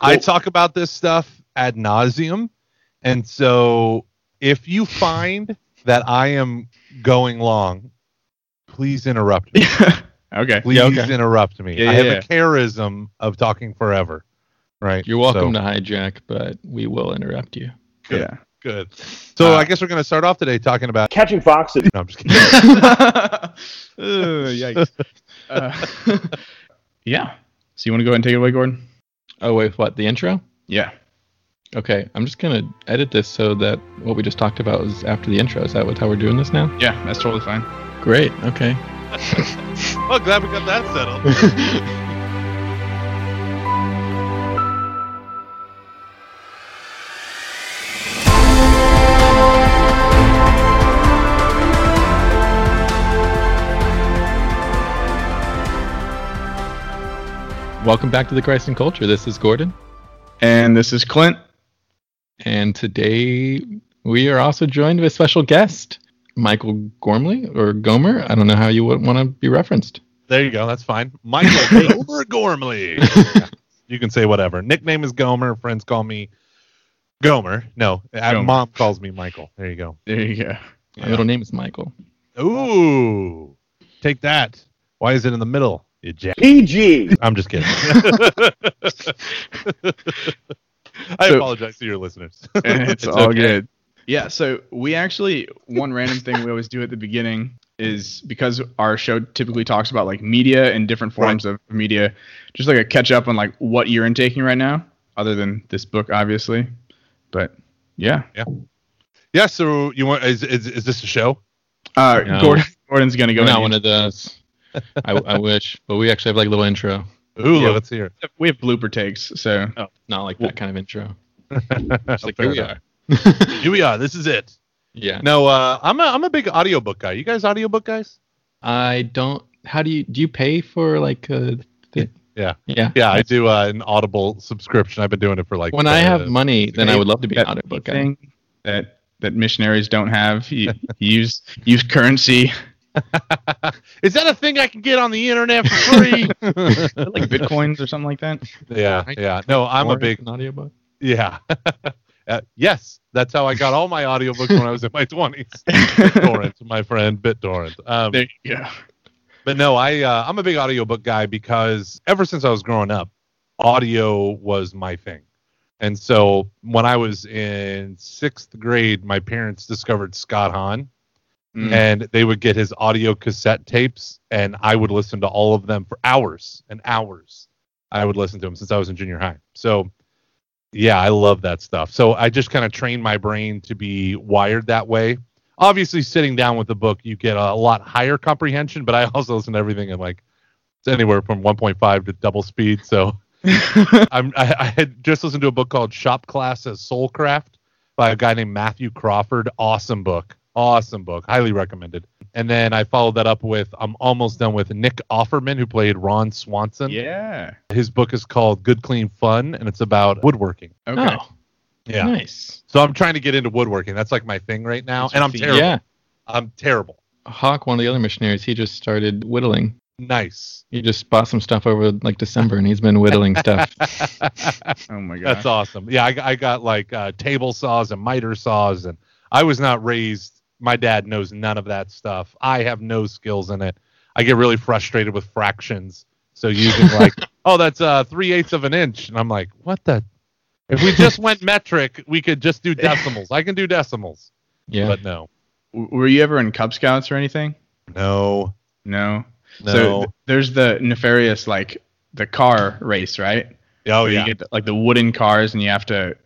I talk about this stuff ad nauseum, and so if you find that I am going long, please interrupt me. okay. Please Yeah, okay. interrupt me. Yeah, I have yeah, a charism of talking forever. Right. You're welcome So, to hijack, but we will interrupt you. Good. Yeah. Good. So Uh, I guess we're going to start off today talking about. Catching foxes. No, I'm just kidding. Ugh, yikes. Uh, yeah. So you want to go ahead and take it away, Gordon? Oh wait, what? The intro? Yeah. Okay, I'm just gonna edit this so that what we just talked about is after the intro. Is that what how we're doing this now? Yeah, that's totally fine. Great. Okay. well, glad we got that settled. Welcome back to the Christ and Culture. This is Gordon, And this is Clint. and today we are also joined with a special guest, Michael Gormley or Gomer. I don't know how you would want to be referenced. There you go. That's fine. Michael Gomer Gormley. Yeah, you can say whatever. Nickname is Gomer. Friends call me Gomer. No, uh, Gomer. mom calls me Michael. There you go. There you go. My middle name is Michael. Ooh, take that. Why is it in the middle? You jack. PG. I'm just kidding. I So- apologize to your listeners. it's, It's all okay. good. Yeah, so we actually one random thing we always do at the beginning is because our show typically talks about like media and different forms of media, just like a catch up on like what you're intaking right now, other than this book, obviously. But yeah, yeah. Yeah. So you want? Is is, is this a show? uh, No. Gordon, Gordon's gonna go. We're not one of those. I, I wish, but we actually have like a little intro. Ooh, Yeah. let's hear. we have blooper takes, so Oh, not like that kind of intro. it. It's like here we are. Here we are. This is it. Yeah. No, uh, I'm a I'm a big audiobook guy. You guys audiobook guys? I don't. How do you do? You pay for like a. the, Yeah. yeah Yeah, I do uh, an Audible subscription. I've been doing it for like. When I uh, have money, then I would love to be an that audiobook guy. thing that that missionaries don't have. You, you use use currency is that a thing I can get on the internet for free? like bitcoins or something like that. yeah, yeah. No, I'm a big an audiobook. yeah. uh, yes, that's how I got all my audiobooks when I was in my 20s. BitTorrent, my friend BitTorrent. Um, There you go. But no, I uh, I'm a big audiobook guy because ever since I was growing up, audio was my thing. And so when I was in sixth grade, my parents discovered Scott Hahn, Mm. and they would get his audio cassette tapes, and I would listen to all of them for hours and hours. I would listen to them since I was in junior high. So yeah, I love that stuff. So I just kind of trained my brain to be wired that way. Obviously, sitting down with the book, you get a lot higher comprehension, but I also listen to everything in like it's anywhere from 1.5 to double speed. So I'm, I, I had just listened to a book called Shop Class as Soulcraft by a guy named Matthew Crawford. Awesome book. Awesome book. Highly recommended. And then I followed that up with I'm almost done with Nick Offerman, who played Ron Swanson. yeah. His book is called Good Clean Fun, and it's about woodworking. Okay. Oh, Yeah. nice. So I'm trying to get into woodworking. That's like my thing right now. That's And I'm thing. terrible. Yeah. I'm terrible. Hawk, one of the other missionaries, he just started whittling. Nice. He just bought some stuff over like December, and he's been whittling stuff. Oh my god. That's awesome. Yeah, I, I got like uh, table saws and miter saws, and I was not raised. My dad knows none of that stuff. I have no skills in it. I get really frustrated with fractions. So using like, oh, that's uh three eighths of an inch, and I'm like, what the? If we just went metric, we could just do decimals. I can do decimals, Yeah. but no, W- Were you ever in Cub Scouts or anything? no, No. no. So th- there's the nefarious like the car race, right? oh Where yeah, You get the, like the wooden cars and you have to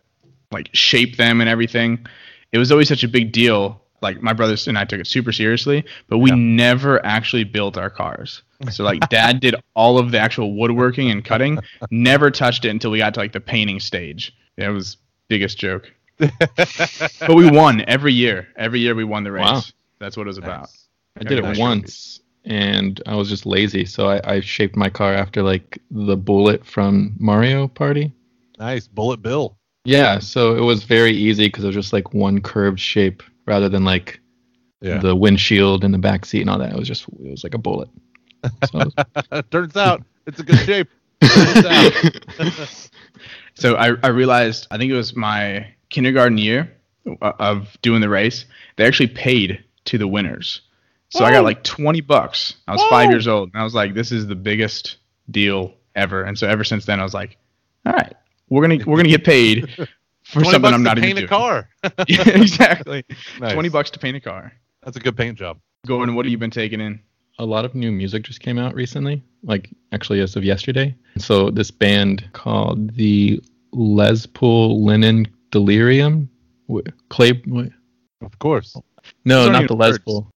like shape them and everything. It was always such a big deal. Like my brothers and I took it super seriously, but we Yeah. never actually built our cars. So like dad did all of the actual woodworking and cutting, never touched it until we got to like the painting stage. Yeah, it was biggest joke. But we won every year. Every year we won the race. Wow. That's what it was about. I did Nice. it once, and I was just lazy, so I, I shaped my car after like the bullet from Mario Party. Nice bullet bill. Yeah, so it was very easy because it was just like one curved shape rather than like Yeah. the windshield and the back seat and all that. It was just it was like a bullet. So was- Turns out it's a good shape. So I, I realized I think it was my kindergarten year of doing the race. They actually paid to the winners. So I got like 20 bucks. I was five years old, and I was like, "This is the biggest deal ever." And so ever since then, I was like, "All right, we're gonna we're gonna get paid for 20 something bucks I'm to not even paint a doing." car. yeah, exactly. Nice. 20 bucks to paint a car. That's a good paint job. Gordon, what have you been taking in? a lot of new music just came out recently, like actually as of yesterday. So this band called the Les Paul Lennon Delirium, Clay. Of course. No, aren't not the Les words. Paul.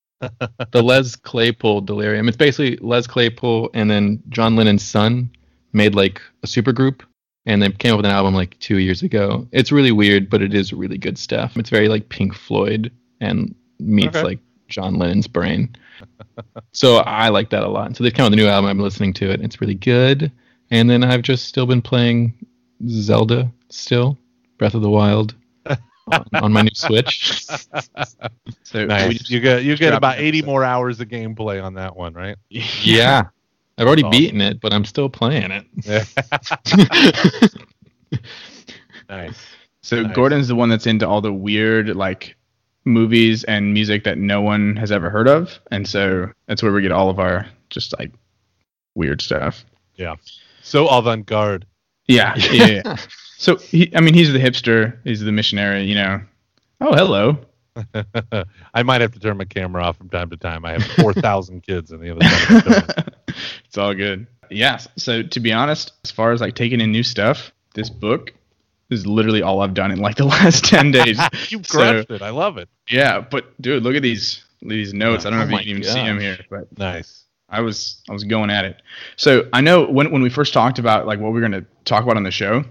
the Les Claypool Delirium. It's basically Les Claypool and then John Lennon's son made like a supergroup and they came up with an album like two years ago. It's really weird, but it is really good stuff. It's very like Pink Floyd and meets Okay. like John Lennon's brain. so I like that a lot. So they've come out with a new album. I'm listening to it. It's really good. And then I've just still been playing Zelda still, Breath of the Wild on, on my new Switch. So Nice. you get you get dropped about 80 more hours of gameplay on that one, right? Yeah. I've already Awesome. beaten it, but I'm still playing it. nice. So Nice. Gordon's the one that's into all the weird like movies and music that no one has ever heard of, and so that's where we get all of our just like weird stuff. Yeah. So avant-garde. Yeah, yeah. yeah. so he, I mean, he's the hipster. He's the missionary. You know. Oh, hello. I might have to turn my camera off from time to time. I have 4,000 kids on the other side of the door. It's all good. Yeah. So to be honest, as far as like taking in new stuff, this book is literally all I've done in like the last ten days. you So- crushed it. I love it. Yeah, but dude, look at these these notes. I don't know Oh if you oh can even see them here, but Nice. I was I was going at it. So I know when when we first talked about like what we are going to talk about on the show,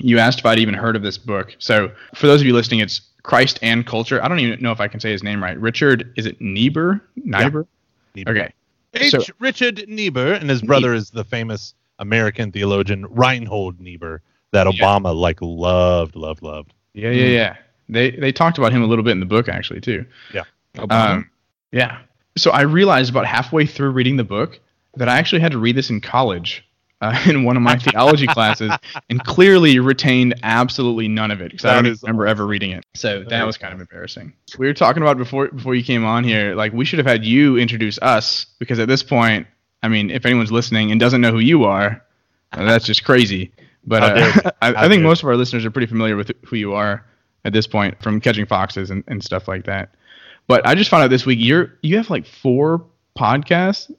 you asked if I'd even heard of this book. So for those of you listening, it's Christ and Culture. I don't even know if I can say his name right. Richard, is it Niebuhr? Niebuhr? Niebuhr. Okay. H. So- Richard Niebuhr, and his brother is the famous American theologian Reinhold Niebuhr that Yeah. Obama like loved, loved, loved. Yeah, yeah, yeah. They they talked about him a little bit in the book actually too. Yeah. Um, yeah. So I realized about halfway through reading the book that I actually had to read this in college uh, in one of my theology classes and clearly retained absolutely none of it because I don't is remember ever reading it. So that was kind of embarrassing. We were talking about before before you came on here, like we should have had you introduce us because at this point, I mean, if anyone's listening and doesn't know who you are, uh, that's just crazy. But uh, I, I think most of our listeners are pretty familiar with who you are at this point from catching foxes and, and stuff like that. But I just found out this week you're you have like four podcasts.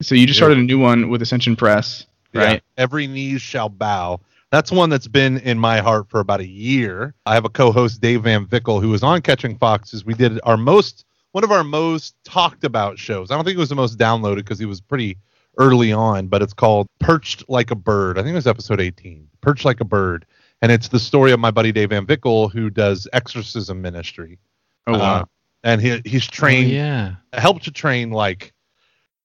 So you just Yeah. started a new one with Ascension Press, Yeah. Every knee shall bow. That's one that's been in my heart for about a year. I have a co-host, Dave Van Vickle, who was on Catching Foxes. We did our most one of our most talked about shows. I don't think it was the most downloaded because he was pretty early on, but it's called Perched Like a Bird. I think it was episode 18. Perched Like a Bird. And it's the story of my buddy Dave Van Vickle who does exorcism ministry. Oh wow. Uh, and he he's Oh, trained yeah. helped to train like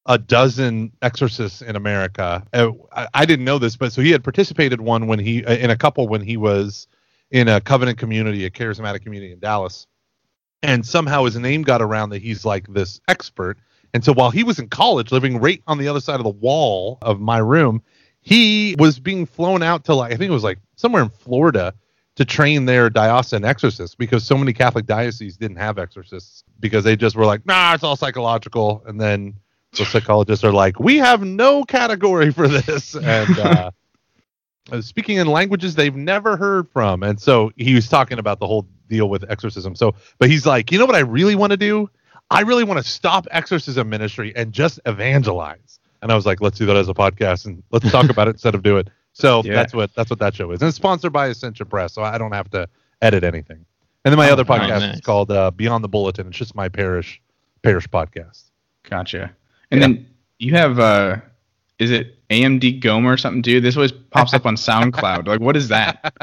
a dozen exorcists in America. Uh, I, didn't know this, but so he had participated one when he uh, in a couple when he was in a covenant community, a charismatic community in Dallas, and somehow his name got around that he's like this expert. And so while he was in college, living right on the other side of the wall of my room, he was being flown out to like I think it was like somewhere in Florida to train their diocesan exorcists because so many Catholic dioceses didn't have exorcists because they just were like, nah, it's all psychological. And then the psychologists are like, we have no category for this. And uh, uh, speaking in languages they've never heard from. And so he was talking about the whole deal with exorcism. So, but he's like, you know what I really want to do? I really want to stop exorcism ministry and just evangelize. And I was like, let's do that as a podcast and let's talk about it instead of do it. So Yeah. that's what that's what that show is. And it's sponsored by Ascension Press, so I don't have to edit anything. And then my Oh, other oh, podcast nice. is called uh, Beyond the Bulletin. It's just my parish parish podcast. Gotcha. And Yeah. then you have uh is it AMDGomer or something, dude? This always pops up on SoundCloud. Like what is that?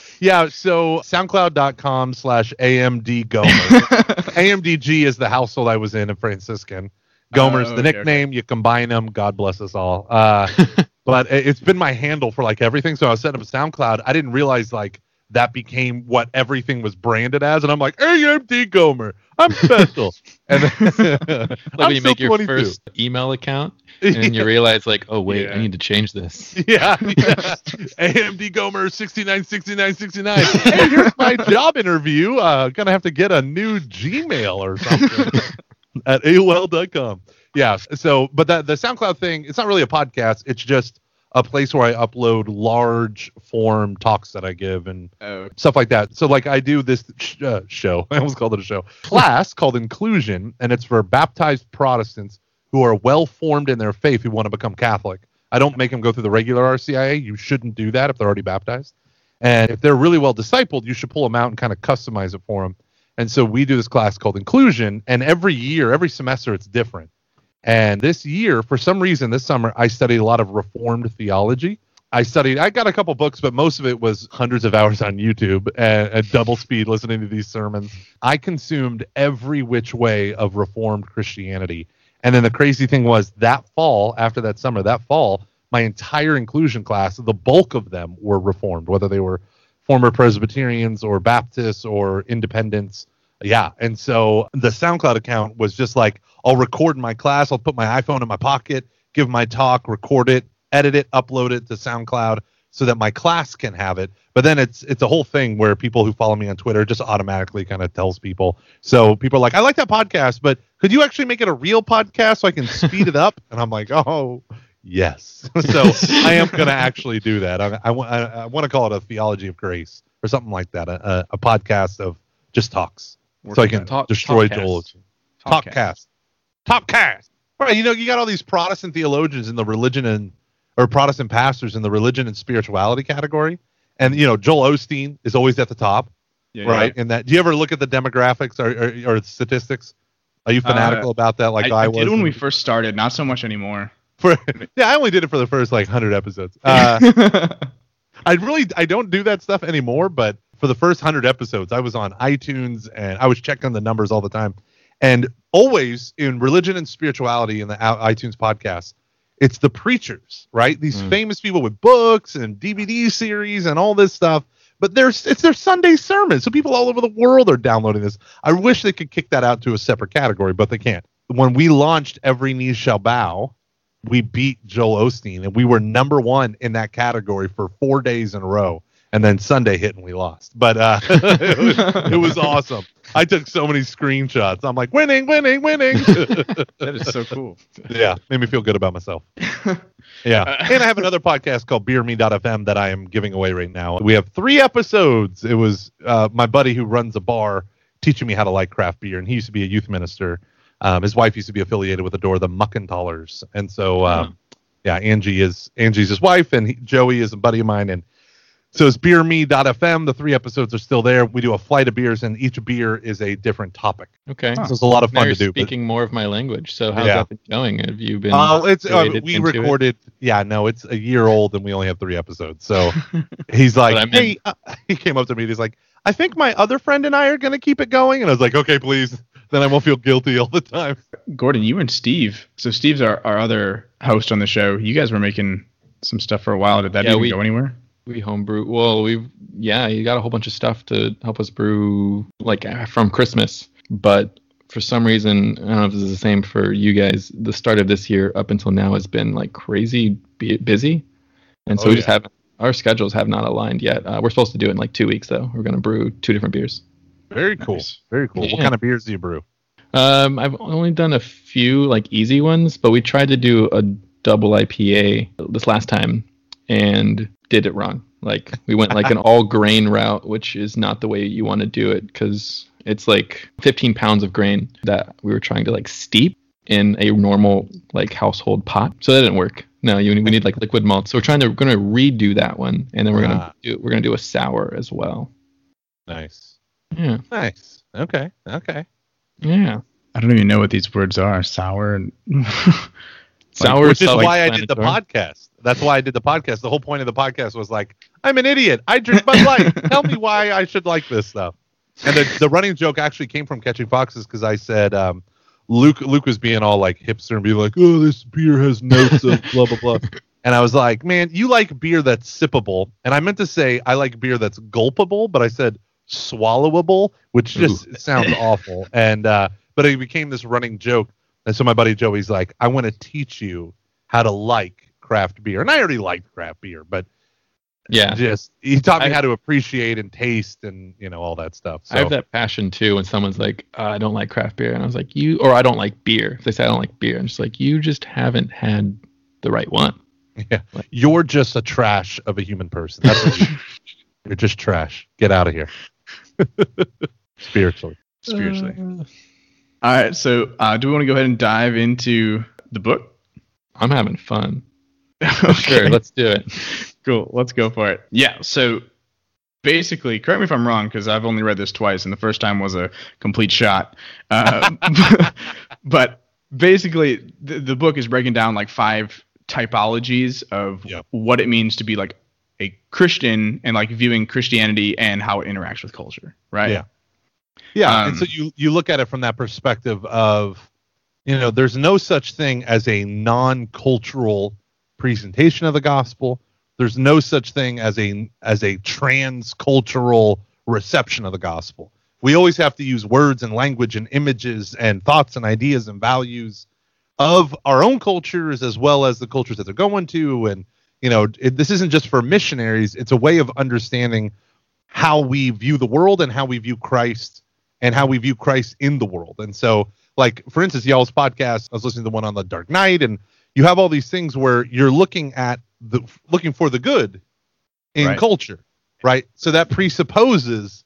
yeah, so soundcloud.com slash AMDGomer. AMDG is the household I was in in Franciscan. Gomer's Oh, the okay, okay. nickname. You combine them. God bless us all. Uh, but it- it's been my handle for like everything. So I was setting up a SoundCloud. I didn't realize like that became what everything was branded as. And I'm like, AMDGomer, I'm special. and then, Like I'm when you make your 22. first email account and then you realize like, oh wait, Yeah. I need to change this. Yeah, yeah. AMDGomer 69, 69, 69. Hey, here's my job interview. Uh, gonna have to get a new Gmail or something at AOL.com. Yeah. So, but that the SoundCloud thing, it's not really a podcast. It's just a place where I upload large form talks that I give and Oh, stuff like that. So like I do this sh- uh, show, I almost called it a show, class called Inclusion, and it's for baptized Protestants who are well formed in their faith who want to become Catholic. I don't make them go through the regular RCIA. You shouldn't do that if they're already baptized. And if they're really well discipled, you should pull them out and kind of customize it for them. And so we do this class called Inclusion, and every year, every semester, it's different. And this year, for some reason, this summer, I studied a lot of Reformed theology. I studied, I got a couple books, but most of it was hundreds of hours on YouTube at double speed listening to these sermons. I consumed every which way of Reformed Christianity. And then the crazy thing was that fall, after that summer, that fall, my entire inclusion class, the bulk of them were Reformed, whether they were former Presbyterians or Baptists or independents. Yeah. And so the SoundCloud account was just like, I'll record my class, I'll put my iPhone in my pocket, give my talk, record it, edit it, upload it to SoundCloud so that my class can have it. But then it's it's a whole thing where people who follow me on Twitter just automatically kind of tells people. So people are like, I like that podcast, but could you actually make it a real podcast so I can speed it up? And I'm like, oh yes. so I am going to actually do that. I, I, I, want to call it a theology of grace or something like that, a, a, a podcast of just talks, so I can Talk- destroy talkcast. Joel. Talkcast. Talkcast. Talkcast. Right. You know, you got all these Protestant theologians in the religion and or Protestant pastors in the religion and spirituality category. And you know, Joel Osteen is always at the top, yeah, right? And that do you ever look at the demographics or or, or statistics? Are you fanatical about that like I, I, I was? did when we first started, not so much anymore. for, yeah, I only did it for the first like hundred episodes. Uh, I really I don't do that stuff anymore, but for the first hundred episodes, I was on iTunes and I was checking the numbers all the time. And always in religion and spirituality in the iTunes podcast, it's the preachers, right? These Mm. famous people with books and DVD series and all this stuff. But there's it's their Sunday sermon. so people all over the world are downloading this. I wish they could kick that out to a separate category, but they can't. When we launched Every Knee Shall Bow, we beat Joel Osteen, and we were number one in that category for four days in a row. And then Sunday hit and we lost, but uh, it, was, it was awesome. I took so many screenshots. I'm like, winning, winning, winning. that is so cool. yeah, made me feel good about myself. Yeah, and I have another podcast called BeerMe.fm that I am giving away right now. We have three episodes. It was uh, my buddy who runs a bar teaching me how to like craft beer, and he used to be a youth minister. Um, his wife used to be affiliated with the door, the Muckenthalers, and so um, yeah, Angie is Angie's his wife, and he, Joey is a buddy of mine, and so it's BeerMe.fm. The three episodes are still there. We do a flight of beers, and each beer is a different topic. Okay. So it's a lot of Now fun you're to do. but- speaking more of my language. So how's Yeah. that been going? Have you been? Oh, it's uh, we into it? recorded. Yeah, no, it's a year old, and we only have three episodes. So he's like, But I meant- "Hey," uh, he came up to me. and He's like, "I think my other friend and I are gonna keep it going," and I was like, "Okay, please." Then I won't feel guilty all the time. Gordon, you and Steve. So Steve's our, our other host on the show. You guys were making some stuff for a while. Did that Yeah, even we- go anywhere? We homebrew. Well, we've yeah, you got a whole bunch of stuff to help us brew like uh, from Christmas, but for some reason, I don't know if this is the same for you guys. The start of this year up until now has been like crazy busy, and so Oh, we just haven't. Our schedules have not aligned yet. Uh, we're supposed to do it in like two weeks though. We're gonna brew two different beers. Very cool. Nice. Very cool. What kind of beers do you brew? Um, I've only done a few like easy ones, but we tried to do a double IPA this last time and did it wrong. Like we went like an all grain route, which is not the way you want to do it because it's like 15 pounds of grain that we were trying to like steep in a normal like household pot. So that didn't work. No, you we need like liquid malt. So we're trying to we're gonna redo that one, and then we're Ah. gonna do we're gonna do a sour as well. Nice. Yeah, Nice. Okay. Okay. yeah. I don't even know what these words are. Sour and Sour, Which is self- why I did the podcast. That's why I did the podcast. The whole point of the podcast was like, I'm an idiot. I drink Bud Light. Tell me why I should like this stuff. And the, the running joke actually came from Catching Foxes because I said um, Luke Luke was being all like hipster and being like, oh, this beer has notes of blah blah blah. And I was like, man, you like beer that's sippable. And I meant to say I like beer that's gulpable, but I said swallowable, which just sounds awful. And uh, but it became this running joke. And so my buddy Joey's like, I want to teach you how to like craft beer. And I already liked craft beer, but Yeah. just he taught me I- how to appreciate and taste and you know all that stuff. So I have that passion too when someone's like, uh, I don't like craft beer. And I was like, you, or I don't like beer. If they say I don't like beer, I'm just like, you just haven't had the right one. yeah, you're just a trash of a human person. That's what you, you're just trash. Get out of here. Spiritually. spiritually. All right, so uh, do we want to go ahead and dive into the book? I'm having fun. okay. Sure, let's do it. Cool. Let's go for it. Yeah. So basically, correct me if I'm wrong, because I've only read this twice, and the first time was a complete shot. Uh, but basically, the, the book is breaking down like five typologies of Yep. what it means to be like a Christian and like viewing Christianity and how it interacts with culture. Right. Yeah. Yeah, Um, and so you you look at it from that perspective of, you know, there's no such thing as a non-cultural presentation of the gospel. There's no such thing as a as a trans-cultural reception of the gospel. We always have to use words and language and images and thoughts and ideas and values of our own cultures as well as the cultures that they're going to and you know it, this isn't just for missionaries it's a way of understanding how we view the world and how we view Christ and how we view Christ in the world. And so, like for instance, y'all's podcast, I was listening to one on the Dark Knight, and you have all these things where you're looking at the looking for the good in Right. culture, right? So that presupposes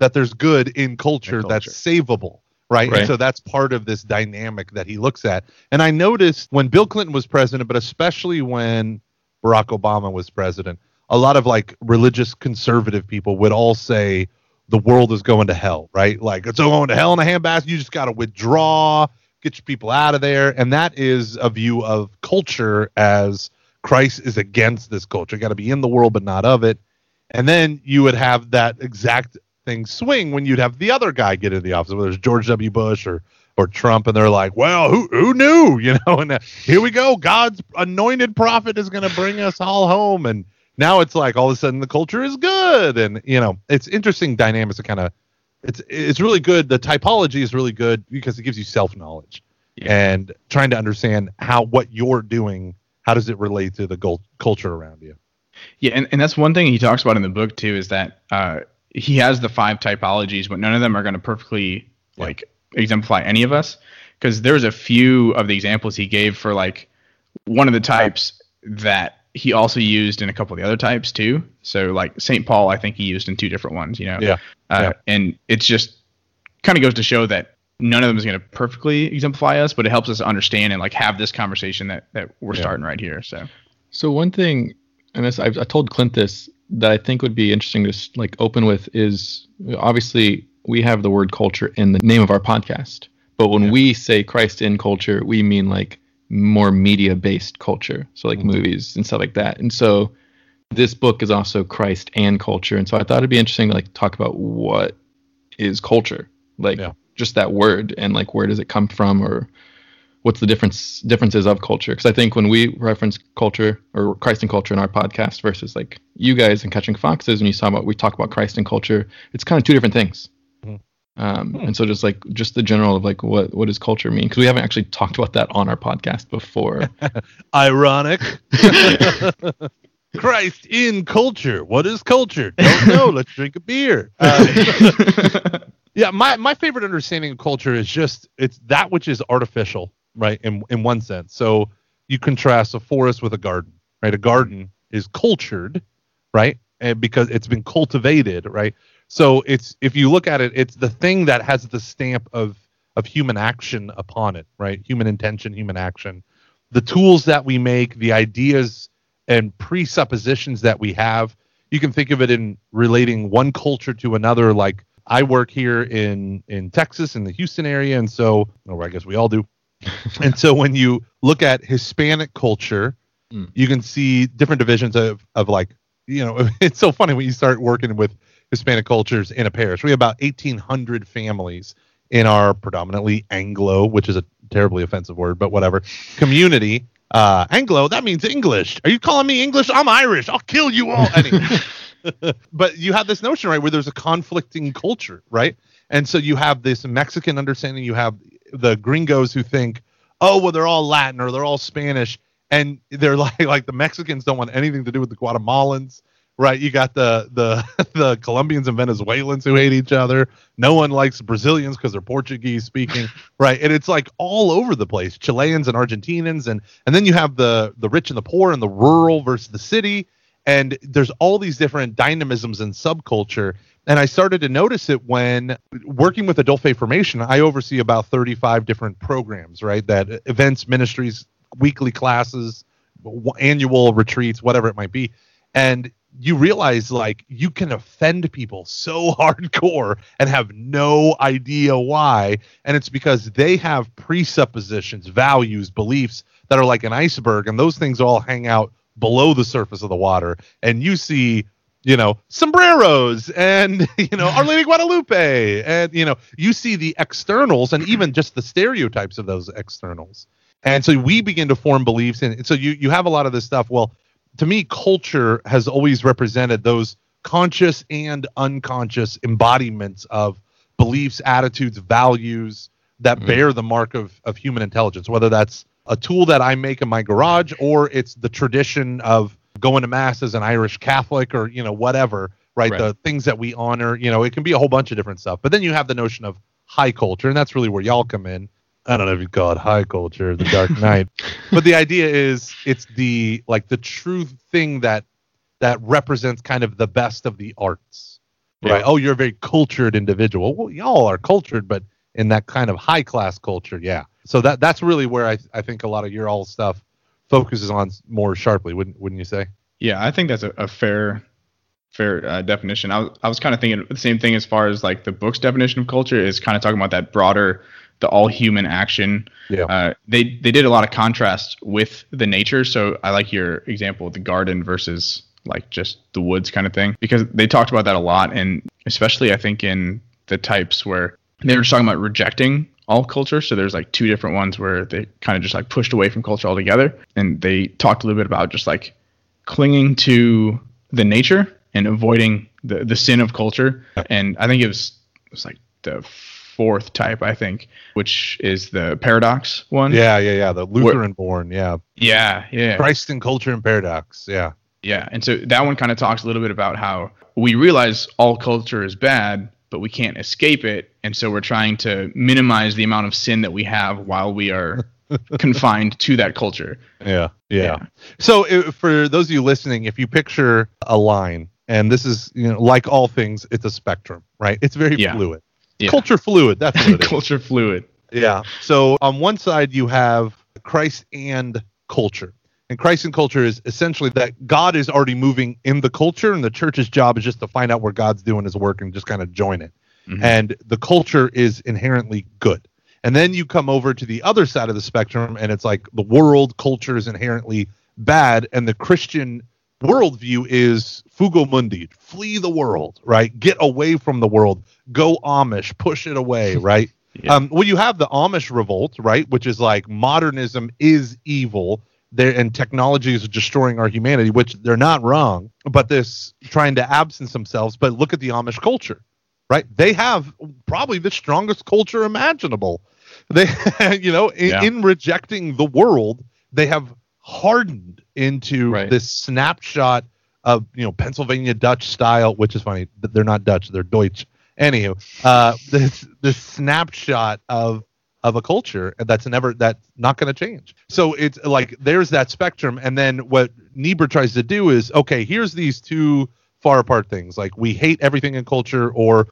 that there's good in culture, In that's savable. Right? Right. And so that's part of this dynamic that he looks at. And I noticed when Bill Clinton was president, but especially when Barack Obama was president, a lot of like religious conservative people would all say the world is going to hell, right? Like it's going to hell in a handbasket. You just got to withdraw, get your people out of there. And that is a view of culture as Christ is against this culture. Got to be in the world, but not of it. And then you would have that exact thing swing when you'd have the other guy get in the office, whether it's George W. Bush or or Trump, and they're like, "Well, who who knew?" You know, and uh, here we go. God's anointed prophet is going to bring us all home, and now it's like all of a sudden the culture is good, and you know, it's interesting dynamics to kind of. It's it's really good. The typology is really good because it gives you self knowledge Yeah. and trying to understand how what you're doing. How does it relate to the gul- culture around you? Yeah, and, and that's one thing he talks about in the book too is that uh, he has the five typologies, but none of them are going to perfectly Yeah. like exemplify any of us. Because there's a few of the examples he gave for like one of the types that he also used in a couple of the other types too. So like Saint Paul, I think he used in two different ones. You know. Yeah. Uh, Yeah. And it's just kind of goes to show that none of them is going to perfectly exemplify us, but it helps us understand and like have this conversation that that we're Yeah. starting right here. So. So one thing, and this I've, I told Clint this that I think would be interesting to like open with is obviously we have the word culture in the name of our podcast, but when Yeah. we say Christ in culture, we mean like more media based culture, so like Mhm. movies and stuff like that. And so this book is also Christ and culture, and so I thought it'd be interesting to like talk about what is culture, like Yeah. just that word, and like where does it come from, or what's the difference differences of culture because i think when we reference culture or christ and culture in our podcast versus like you guys and catching foxes when you talk about we talk about christ and culture it's kind of two different things. Um, Hmm. and so just like just the general of like what what does culture mean because we haven't actually talked about that on our podcast before Ironic. Christ in culture. What is culture? Don't know. Let's drink a beer. Uh, yeah, my, my favorite understanding of culture is just it's that which is artificial, right? In in one sense. So you contrast a forest with a garden, right? A garden is cultured, right? And because it's been cultivated, right? So it's if you look at it, it's the thing that has the stamp of of human action upon it, right? Human intention, human action. The tools that we make, the ideas and presuppositions that we have. You can think of it in relating one culture to another. Like I work here in in Texas in the Houston area, and so, or I guess we all do. and so when you look at Hispanic culture, Mm. you can see different divisions of of like you know it's so funny when you start working with Hispanic cultures in a parish. We have about 1,800 families in our predominantly Anglo, which is a terribly offensive word, but whatever, community. Uh, Anglo, that means English. Are you calling me English? I'm Irish. I'll kill you all. Anyway. but you have this notion, right, where there's a conflicting culture, right? And so you have this Mexican understanding. You have the gringos who think, oh, well, they're all Latin or they're all Spanish, and they're like, like the Mexicans don't want anything to do with the Guatemalans, right? You got the the the Colombians and Venezuelans who hate each other. No one likes Brazilians because they're Portuguese speaking, right? And it's like all over the place. Chileans and Argentinians, and and then you have the the rich and the poor, and the rural versus the city and there's all these different dynamisms and subculture and i started to notice it when working with faith formation i oversee about 35 different programs right that uh, events ministries weekly classes annual retreats whatever it might be and you realize like you can offend people so hardcore and have no idea why and it's because they have presuppositions values beliefs that are like an iceberg and those things all hang out below the surface of the water and you see you know sombreros and you know our lady guadalupe and you know you see the externals and even just the stereotypes of those externals. And so we begin to form beliefs and so you you have a lot of this stuff. Well to me culture has always represented those conscious and unconscious embodiments of beliefs attitudes values that mm-hmm. bear the mark of of human intelligence whether that's a tool that I make in my garage, or it's the tradition of going to mass as an Irish Catholic, or you know whatever, right? right? The things that we honor. You know, it can be a whole bunch of different stuff. But then you have the notion of high culture, and that's really where y'all come in. I don't know if you call it high culture, the Dark Knight, but the idea is it's the like the true thing that that represents kind of the best of the arts, right? Oh, you're a very cultured individual. Well, y'all are cultured, but in that kind of high class culture, yeah so that that's really where I I think a lot of your all stuff focuses on more sharply. Wouldn't wouldn't you say? Yeah, I think that's a, a fair fair uh, definition. I was I was kind of thinking the same thing as far as like the book's definition of culture is kind of talking about that broader the all human action. Yeah. Uh, they they did a lot of contrast with the nature. So I like your example of the garden versus like just the woods kind of thing because they talked about that a lot and especially I think in the types where they were just talking about rejecting all culture. So there's like two different ones where they kind of just like pushed away from culture altogether. And they talked a little bit about just like clinging to the nature and avoiding the, the sin of culture. And I think it was it was like the fourth type, I think, which is the paradox one. Yeah, yeah, yeah. The Lutheran born, yeah. Yeah, yeah. Christ and culture and paradox, yeah. Yeah. And so that one kind of talks a little bit about how we realize all culture is bad, but we can't escape it. And so we're trying to minimize the amount of sin that we have while we are confined to that culture. Yeah, yeah. yeah. So if, for those of you listening, if you picture a line, and this is you know like all things, it's a spectrum, right? It's very yeah. fluid. Yeah. Culture fluid. That's what it is. culture fluid. Yeah. So on one side you have Christ and culture. And Christ and culture is essentially that God is already moving in the culture, and the church's job is just to find out where God's doing his work and just kind of join it. Mm-hmm. And the culture is inherently good. And then you come over to the other side of the spectrum, and it's like the world culture is inherently bad, and the Christian worldview is fuga mundi, flee the world, right? Get away from the world, go Amish, push it away, right? yeah. Um, well, you have the Amish revolt, right, which is like modernism is evil there and technology is destroying our humanity, which they're not wrong, but this trying to absence themselves. But look at the Amish culture, right? They have probably the strongest culture imaginable. They, you know, in, yeah. in rejecting the world, they have hardened into right. this snapshot of you know Pennsylvania Dutch style, which is funny. They're not Dutch; they're Deutsch. Anywho, uh, this this snapshot of of a culture that's never that's not going to change. So it's like there's that spectrum, and then what Niebuhr tries to do is okay, here's these two far apart things. Like we hate everything in culture, or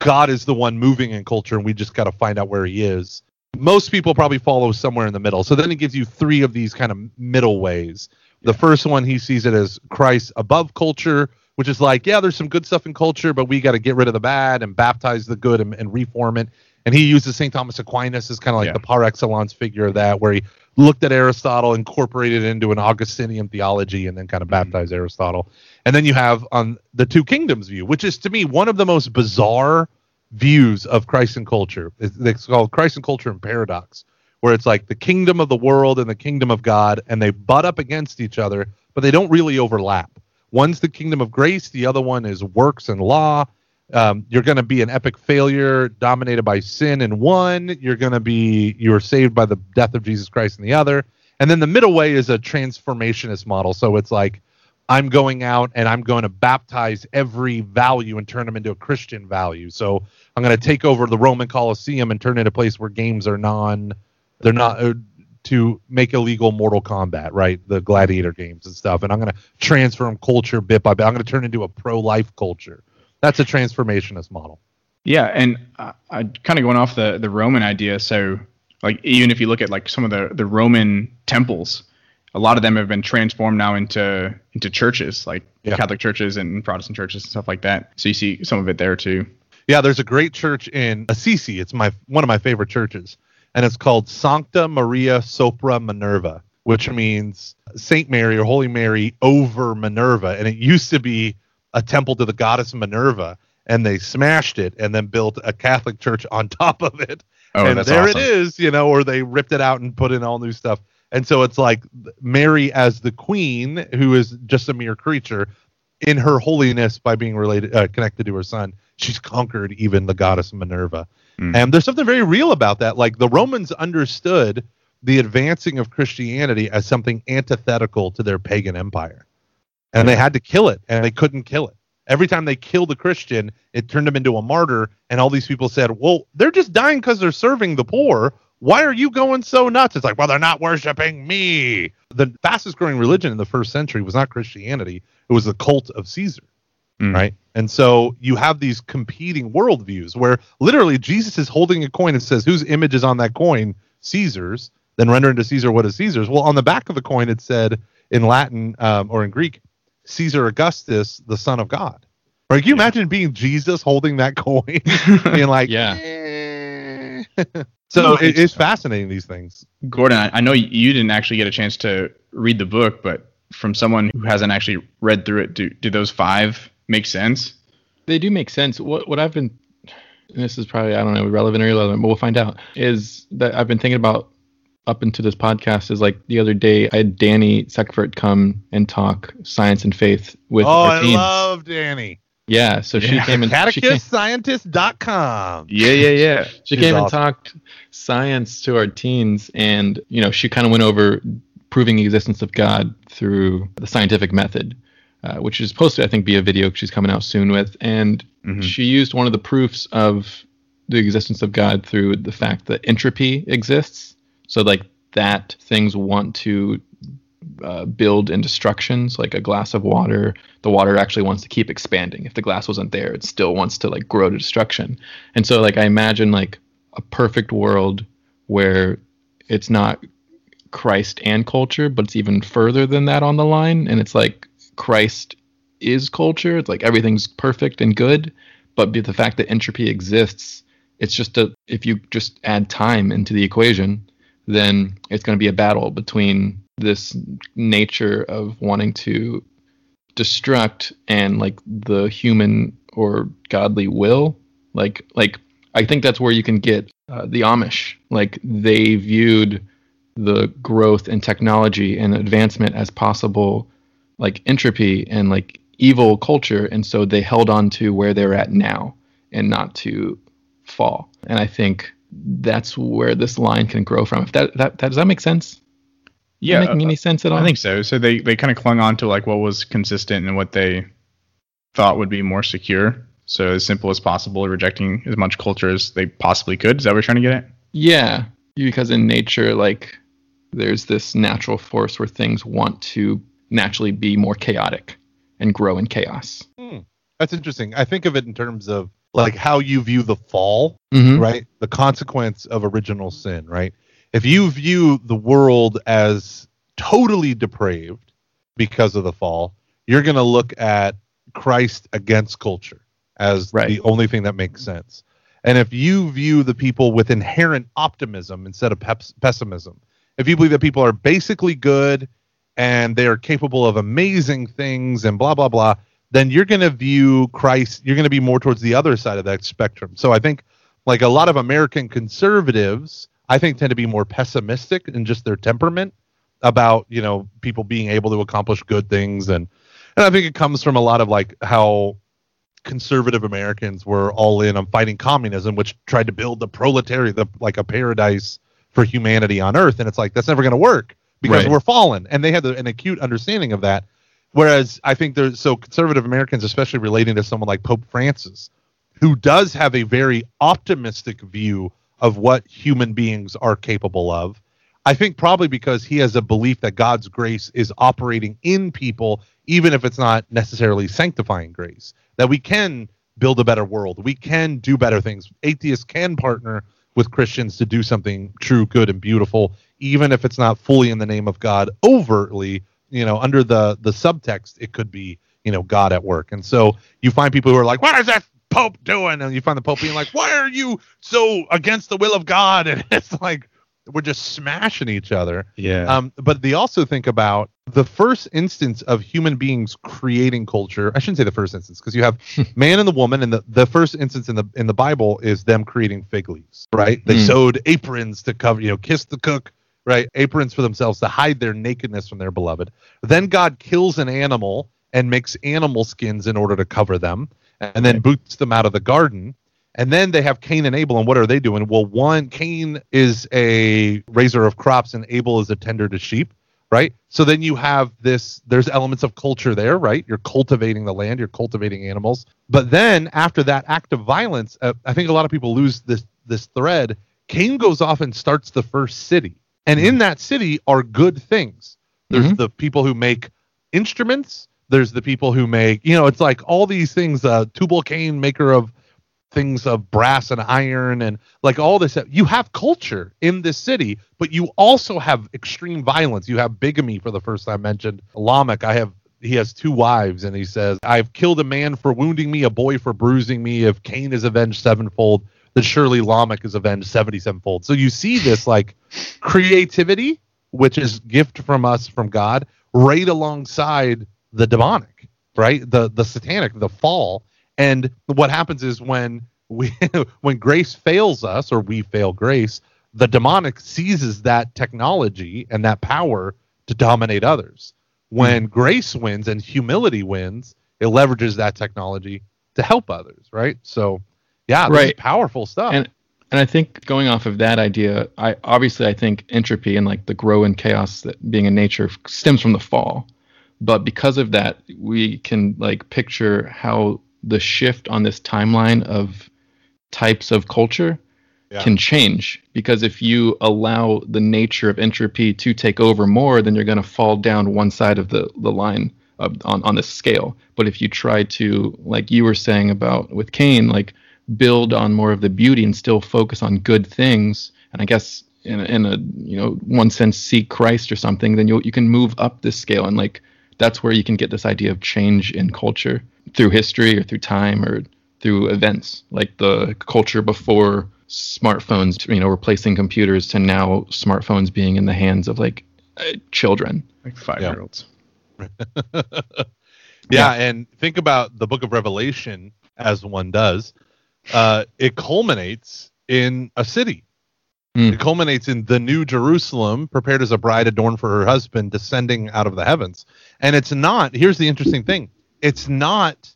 God is the one moving in culture, and we just got to find out where He is. Most people probably follow somewhere in the middle. So then he gives you three of these kind of middle ways. The first one he sees it as Christ above culture, which is like, yeah, there's some good stuff in culture, but we got to get rid of the bad and baptize the good and, and reform it and he uses St. Thomas Aquinas as kind of like yeah. the par excellence figure of that, where he looked at Aristotle, incorporated it into an Augustinian theology, and then kind of mm-hmm. baptized Aristotle. And then you have on the two kingdoms view, which is to me one of the most bizarre views of Christ and culture. It's, called Christ and culture and paradox, where it's like the kingdom of the world and the kingdom of God, and they butt up against each other, but they don't really overlap. One's the kingdom of grace, the other one is works and law. Um, you're going to be an epic failure dominated by sin in one. You're going to be you're saved by the death of Jesus Christ in the other. And then the middle way is a transformationist model. So it's like I'm going out and I'm going to baptize every value and turn them into a Christian value. So I'm going to take over the Roman Colosseum and turn it into a place where games are non, they're not uh, to make illegal Mortal Kombat, right? The gladiator games and stuff. And I'm going to transform culture bit by bit. I'm going to turn into a pro-life culture. That's a transformationist model. Yeah, and uh, I kind of going off the the Roman idea. So, like, even if you look at like some of the the Roman temples, a lot of them have been transformed now into into churches, like Yeah. Catholic churches and Protestant churches and stuff like that. So you see some of it there too. Yeah, there's a great church in Assisi. It's my one of my favorite churches, and it's called Sancta Maria Sopra Minerva, which means Saint Mary or Holy Mary over Minerva. And it used to be a temple to the goddess Minerva, and they smashed it and then built a Catholic church on top of it. Oh, and there awesome. it is, you know, or they ripped it out and put in all new stuff. And so it's like Mary as the queen, who is just a mere creature, in her holiness by being related, uh, connected to her son, she's conquered even the goddess Minerva. Mm. And there's something very real about that. Like the Romans understood the advancing of Christianity as something antithetical to their pagan empire, and they had to kill it, and they couldn't kill it. Every time they killed a Christian, it turned them into a martyr, and all these people said, "Well, they're just dying because they're serving the poor. Why are you going so nuts?" It's like, "Well, they're not worshiping me." The fastest growing religion in the first century was not Christianity; it was the cult of Caesar Mm. right? And so you have these competing worldviews where literally Jesus is holding a coin and says, "Whose image is on that coin? Caesar's." Then render unto Caesar what is Caesar's. Well, on the back of the coin it said in Latin um, or in Greek, Caesar Augustus, the Son of God. Right? Can you imagine being Jesus holding that coin, being like, Yeah. "Eh." so it, it's fascinating these things. Gordon, I, I know you didn't actually get a chance to read the book, but from someone who hasn't actually read through it, do do those five make sense? They do make sense. What what I've been and this is probably I don't know relevant or irrelevant, but we'll find out. Is that I've been thinking about up into this podcast is like the other day I had Danny Seckfert come and talk science and faith with oh, our I teens. love Danny. Yeah, so she Yeah. came and she came, CatechistScientist.com. Yeah, yeah, yeah. she She's came and talked science to our teens and you know she kind of went over proving the existence of god through the scientific method uh, which is supposed to i think be a video she's coming out soon with and Mhm. she used one of the proofs of the existence of god through the fact that entropy exists so like that things want to uh, build in destructions like a glass of water the water actually wants to keep expanding. If the glass wasn't there it still wants to like grow to destruction. And so like i imagine like a perfect world where it's not christ and culture but it's even further than that on the line. And it's like christ is culture. It's like everything's perfect and good. But the fact that entropy exists it's just a if you just add time into the equation then it's going to be a battle between this nature of wanting to destruct and like the human or godly will like like i think that's where you can get uh, the amish. Like they viewed the growth in technology and advancement as possible like entropy and like evil culture and so they held on to where they're at now and not to fall. And i think that's where this line can grow from. If that that, that does that make sense Yeah, making any sense at all I think so. So they they kind of clung on to like what was consistent and what they thought would be more secure. So as simple as possible, rejecting as much culture as they possibly could. Is that what you're trying to get at? Yeah, because in nature, like, there's this natural force where things want to naturally be more chaotic and grow in chaos. That's interesting. I think of it in terms of like how you view the fall, Mm-hmm. right? The consequence of original sin, right? If you view the world as totally depraved because of the fall, you're going to look at Christ against culture as Right. the only thing that makes sense. And if you view the people with inherent optimism instead of peps- pessimism, if you believe that people are basically good and they are capable of amazing things and blah blah blah, then you're going to view Christ. You're going to be more towards the other side of that spectrum. So I think, like a lot of American conservatives, I think tend to be more pessimistic in just their temperament about you know people being able to accomplish good things and and I think it comes from a lot of like how conservative Americans were all in on fighting communism, which tried to build the proletariat, the, like a paradise for humanity on Earth, and it's like that's never going to work because Right. we're fallen, and they had an acute understanding of that. Whereas I think there's so conservative Americans, especially relating to someone like Pope Francis, who does have a very optimistic view of what human beings are capable of. I think probably because he has a belief that God's grace is operating in people, even if it's not necessarily sanctifying grace, that we can build a better world. We can do better things. Atheists can partner with Christians to do something true, good, and beautiful, even if it's not fully in the name of God overtly, you know, under the the subtext, it could be, you know, God at work. And so you find people who are like, what is that Pope doing? And you find the Pope being like, why are you so against the will of God? And it's like we're just smashing each other. Yeah. Um, but they also think about the first instance of human beings creating culture. I shouldn't say the first instance because you have man and the woman, and the, the first instance in the in the Bible is them creating fig leaves, right? They Mm. sewed aprons to cover, you know, kiss the cook, right? Aprons for themselves to hide their nakedness from their beloved. Then God kills an animal and makes animal skins in order to cover them, and then boots them out of the garden. And then they have Cain and Abel, and what are they doing? Well, one Cain is a raiser of crops, and Abel is a tender to sheep, right? So then you have this. There's elements of culture there, right? You're cultivating the land, you're cultivating animals. But then after that act of violence, uh, I think a lot of people lose this this thread. Cain goes off and starts the first city, and in that city are good things. There's Mhm. the people who make instruments. There's the people who make, you know, it's like all these things. Uh, Tubal Cain, maker of things of brass and iron and like all this you have culture in this city but you also have extreme violence. You have bigamy for the first time mentioned. Lamech i have he has two wives and he says i've killed a man for wounding me a boy for bruising me. If cain is avenged sevenfold then surely lamech is avenged 77 fold so you see this like creativity which is gift from us from god right alongside the demonic right the the satanic the fall and what happens is when we when grace fails us or we fail grace, the demonic seizes that technology and that power to dominate others. When hmm. grace wins and humility wins, it leverages that technology to help others, right? So, yeah, Right. powerful stuff. And and I think going off of that idea, I obviously I think entropy and like the grow and chaos that being in nature stems from the fall. But because of that, we can like picture how the shift on this timeline of types of culture Yeah. can change because if you allow the nature of entropy to take over more, then you're going to fall down one side of the, the line of, on, on this scale. But if you try to, like you were saying about with Cain, like build on more of the beauty and still focus on good things, and I guess in a, in a you know one sense seek Christ or something, then you you can move up this scale and like that's where you can get this idea of change in culture through history or through time or through events like the culture before smartphones you know replacing computers to now smartphones being in the hands of like uh, children like five year olds. yeah, and think about the book of Revelation as one does. Uh, it culminates in a city. Mm. It culminates in the new Jerusalem, prepared as a bride adorned for her husband, descending out of the heavens. And it's not, here's the interesting thing it's not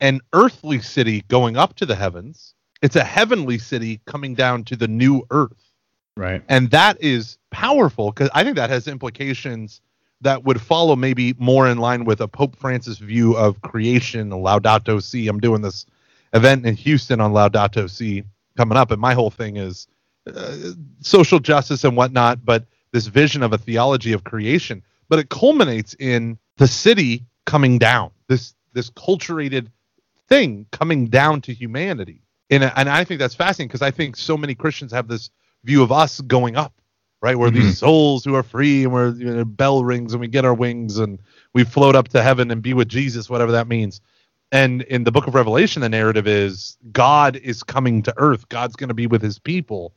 an earthly city going up to the heavens, it's a heavenly city coming down to the new earth Right. and that is powerful because I think that has implications that would follow maybe more in line with a Pope Francis view of creation, Laudato Si. I'm doing this event in Houston on Laudato Si coming up, and my whole thing is uh, social justice and whatnot, but this vision of a theology of creation. But it culminates in the city coming down, this this culturated thing coming down to humanity. And, and I think that's fascinating because I think so many Christians have this view of us going up, right? We're these souls who are free and we're you know, bell rings and we get our wings and we float up to heaven and be with Jesus, whatever that means. And in the book of Revelation, the narrative is God is coming to earth. God's going to be with his people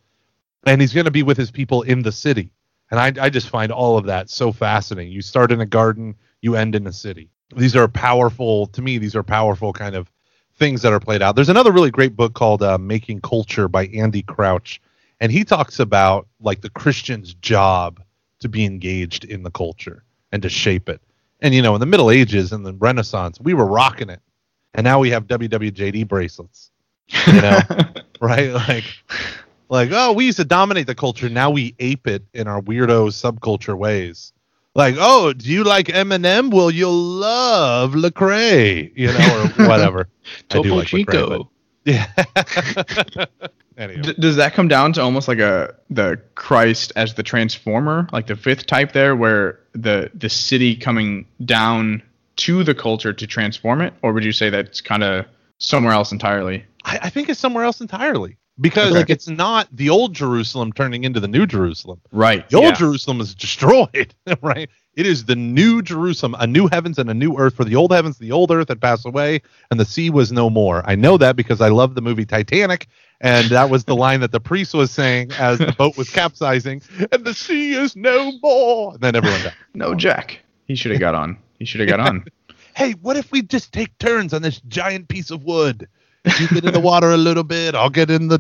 and he's going to be with his people in the city. And I, I just find all of that so fascinating. You start in a garden, you end in a city. These are powerful, to me, these are powerful kind of things that are played out. There's another really great book called uh, Making Culture by Andy Crouch. and he talks about like the Christian's job to be engaged in the culture and to shape it. And you know, in the Middle Ages and the Renaissance, we were rocking it, and now we have WWJD bracelets. You know, right? Like, like oh, we used to dominate the culture. Now we ape it in our weirdo subculture ways. Like, oh, do you like Eminem? Well, you'll love Lecrae, you know, or whatever. I do like Lecrae, Chico. but- yeah. anyway. D- does that come down to almost like a the Christ as the transformer, like the fifth type there, where the the city coming down to the culture to transform it, or would you say that's kind of somewhere else entirely? I, I think it's somewhere else entirely because Okay. it's not the old Jerusalem turning into the new Jerusalem. Right. The old Jerusalem is destroyed, right? It is the new Jerusalem, a new heavens and a new earth. For the old heavens, the old earth had passed away, and the sea was no more. I know that because I love the movie Titanic, and that was the line that the priest was saying as the boat was capsizing, and the sea is no more. And then everyone died. No, Jack. He should have got on. He should have got on. Hey, what if we just take turns on this giant piece of wood? You get in the water a little bit, I'll get in the.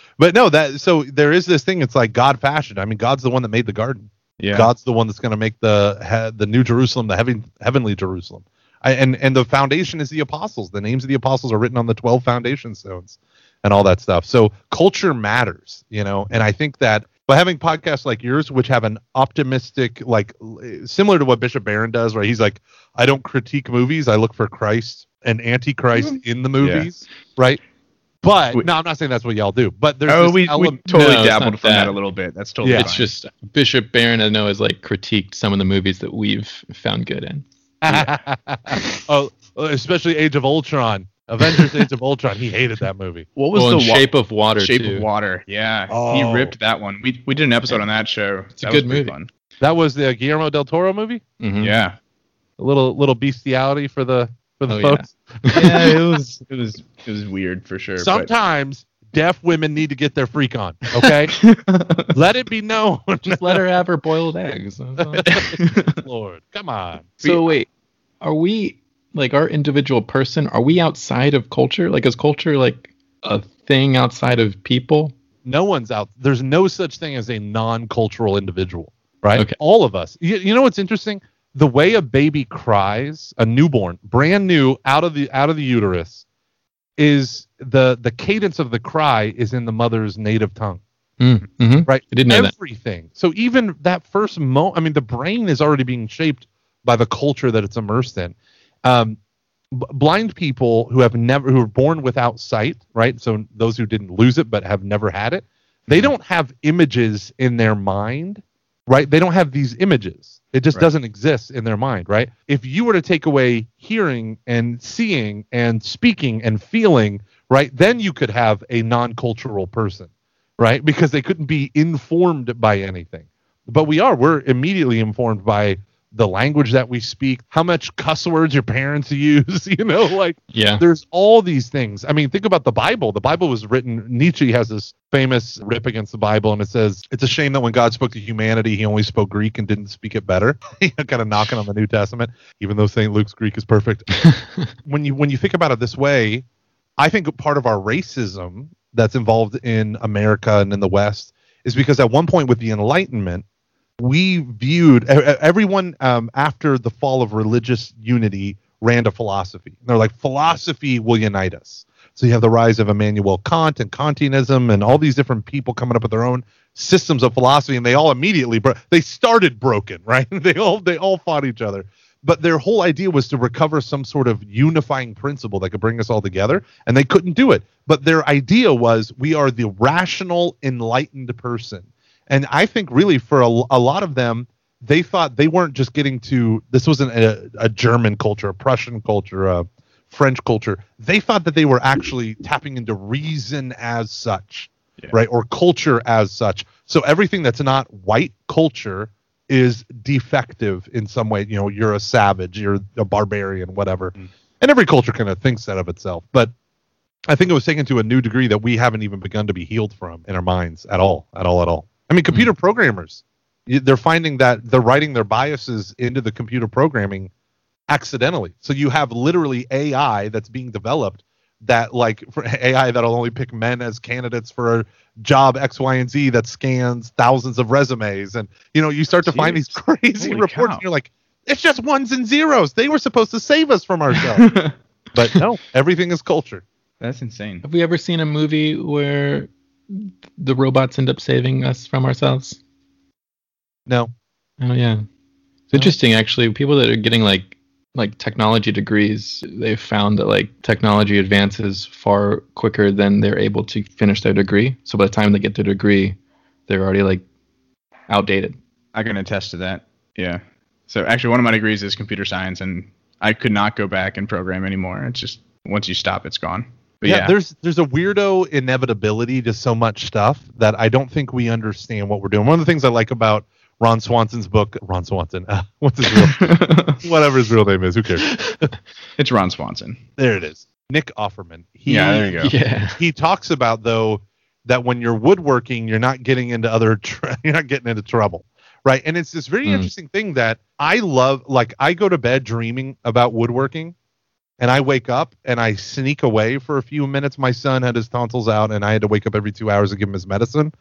but no, that so there is this thing. It's like God fashioned. I mean, God's the one that made the garden. Yeah. God's the one that's going to make the he, the new Jerusalem, the heaven, heavenly Jerusalem. I, and and the foundation is the apostles. The names of the apostles are written on the twelve foundation stones, and all that stuff. So culture matters, you know. And I think that by having podcasts like yours, which have an optimistic, like similar to what Bishop Barron does, right? He's like, I don't critique movies. I look for Christ and Antichrist mm-hmm. in the movies, right? But We- no, I'm not saying that's what y'all do. But there's Oh, this we, we totally No, dabbled from that. that. a little bit. That's totally Yeah. fine. It's just Bishop Barron, I know, has like critiqued some of the movies that we've found good in. oh, especially Age of Ultron, Avengers: Age of Ultron. He hated that movie. what was Well, the in wa- Shape of Water Shape too. of Water? Yeah, Oh. he ripped that one. We we did an episode on that show. It's a That good was movie. Fun. That was the Guillermo del Toro movie. Mhm. Yeah. A little little bestiality for the for the Oh, folks. yeah, it was it was it was weird for sure. but- Sometimes deaf women need to get their freak on. Okay, let it be known. Just let her have her boiled eggs. Lord, come on. so wait, are we like our individual person? Are we outside of culture? Like, is culture like a thing outside of people? no one's out. There's no such thing as a non-cultural individual, right? Okay. All of us. You, you know what's interesting? The way a baby cries, a newborn, brand new, out of the out of the uterus, is the the cadence of the cry is in the mother's native tongue, Mm-hmm. right? I didn't know that. Everything. So even that first moment, I mean, the brain is already being shaped by the culture that it's immersed in. Um, b- blind people who have never who are born without sight right? So those who didn't lose it but have never had it they don't have images in their mind right? They don't have these images. It just Right. doesn't exist in their mind right? If you were to take away hearing and seeing and speaking and feeling right then you could have a non-cultural person right? Because they couldn't be informed by anything. But we are. We're immediately informed by the language that we speak how much cuss words your parents use you know like Yeah. there's all these things. I mean think about the bible. The bible was written nietzsche has this famous rip against the bible and it says it's a shame that when god spoke to humanity he only spoke greek and didn't speak it better. Kind of knocking on the new testament even though st luke's greek is perfect. When you when you think about it this way i think part of our racism that's involved in america and in the west is because at one point with the enlightenment we viewed everyone um, after the fall of religious unity ran to philosophy. And they're like, philosophy will unite us. So you have the rise of Immanuel Kant and Kantianism and all these different people coming up with their own systems of philosophy, and they all immediately bro- they started broken, right? they all they all fought each other. But their whole idea was to recover some sort of unifying principle that could bring us all together, and they couldn't do it. But their idea was we are the rational, enlightened person. And I think really for a, a lot of them, they thought they weren't just getting to this wasn't a, a German culture, a Prussian culture, a French culture. They thought that they were actually tapping into reason as such, Yeah. right? Or culture as such. So everything that's not white culture is defective in some way. You know, you're a savage, you're a barbarian, whatever. Mm. And every culture kind of thinks that of itself. But I think it was taken to a new degree that we haven't even begun to be healed from in our minds at all, at all, at all. I mean, computer hmm. programmers, they're finding that they're writing their biases into the computer programming accidentally. So you have literally AI that's being developed that like for AI that'll only pick men as candidates for a job X, Y, and Z that scans thousands of resumes, and you know you start to find these crazy Holy reports, cow. and you're like, it's just ones and zeros. They were supposed to save us from ourselves, but no, everything is culture. That's insane. Have we ever seen a movie where the robots end up saving us from ourselves? No, Oh yeah, it's interesting actually. People that are getting like like technology degrees, they've found that like technology advances far quicker than they're able to finish their degree. So by the time they get their degree, they're already like outdated. I can attest to that. Yeah. So actually, one of my degrees is computer science, and I could not go back and program anymore. It's just once you stop, it's gone. But yeah, there's there's a weirdo inevitability to so much stuff that I don't think we understand what we're doing. One of the things I like about Ron Swanson's book, Ron Swanson, uh, what's his real, whatever his real name is, who cares? it's Ron Swanson. There it is, Nick Offerman. He, Yeah, there you go. Yeah. He talks about though that when you're woodworking, you're not getting into other, tr- you're not getting into trouble, right? And it's this very Mm. interesting thing that I love. Like I go to bed dreaming about woodworking, and I wake up and I sneak away for a few minutes. My son had his tonsils out, and I had to wake up every two hours to give him his medicine.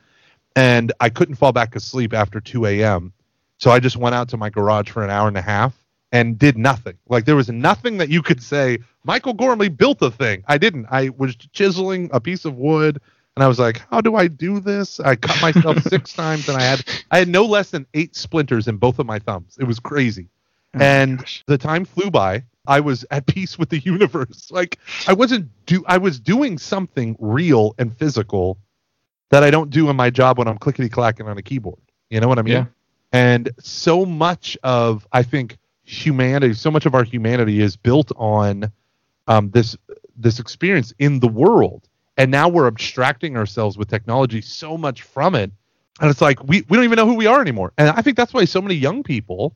And I couldn't fall back asleep after 2 a.m. So I just went out to my garage for an hour and a half and did nothing. Like there was nothing that you could say, Michael Gormley built a thing. I didn't. I was chiseling a piece of wood and I was like, how do I do this? I cut myself six times and I had I had no less than eight splinters in both of my thumbs. It was crazy. Oh and gosh. the time flew by. I was at peace with the universe. Like I wasn't do I was doing something real and physical that I don't do in my job when I'm clickety clacking on a keyboard. You know what I mean? Yeah. And so much of I think humanity, so much of our humanity is built on um, this this experience in the world. And now we're abstracting ourselves with technology so much from it. And it's like we, we don't even know who we are anymore. And I think that's why so many young people,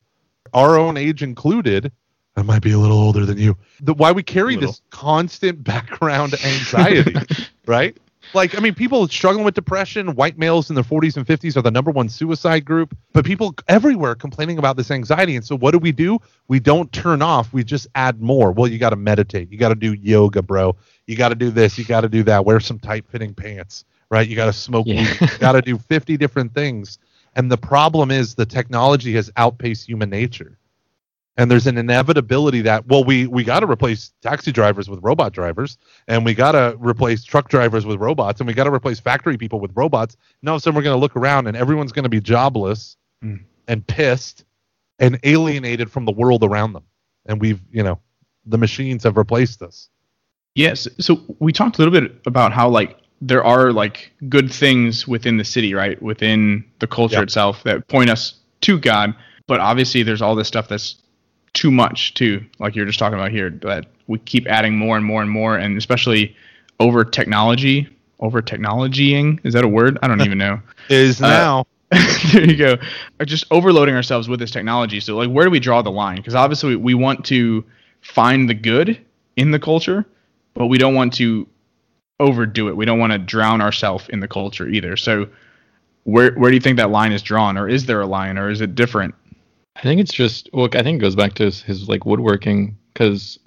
our own age included, I might be a little older than you, the, why we carry this constant background anxiety, right? Like, I mean, people struggling with depression, white males in their 40s and 50s are the number one suicide group, but people everywhere complaining about this anxiety. And so, what do we do? We don't turn off, we just add more. Well, you got to meditate, you got to do yoga, bro. You got to do this, you got to do that. Wear some tight fitting pants, right? You got to smoke Yeah. weed, you got to do 50 different things. And the problem is the technology has outpaced human nature. And there's an inevitability that well we we got to replace taxi drivers with robot drivers and we got to replace truck drivers with robots and we got to replace factory people with robots. Now sudden we're going to look around and everyone's going to be jobless Mm. and pissed and alienated from the world around them. And we've, you know, the machines have replaced us. Yes. So we talked a little bit about how like there are like good things within the city, right? Within the culture Yep. itself that point us to God. But obviously there's all this stuff that's too much too, like you're just talking about here, that we keep adding more and more and more and especially over technology, over technologying. Is that a word? I don't even know. Is Uh, now there you go. Or just overloading ourselves with this technology. So, like, where do we draw the line? Because obviously, we want to find the good in the culture, but we don't want to overdo it. We don't want to drown ourselves in the culture either. So, where where do you think that line is drawn, or is there a line, or is it different? I think it's just well, I think it goes back to his, his like woodworking because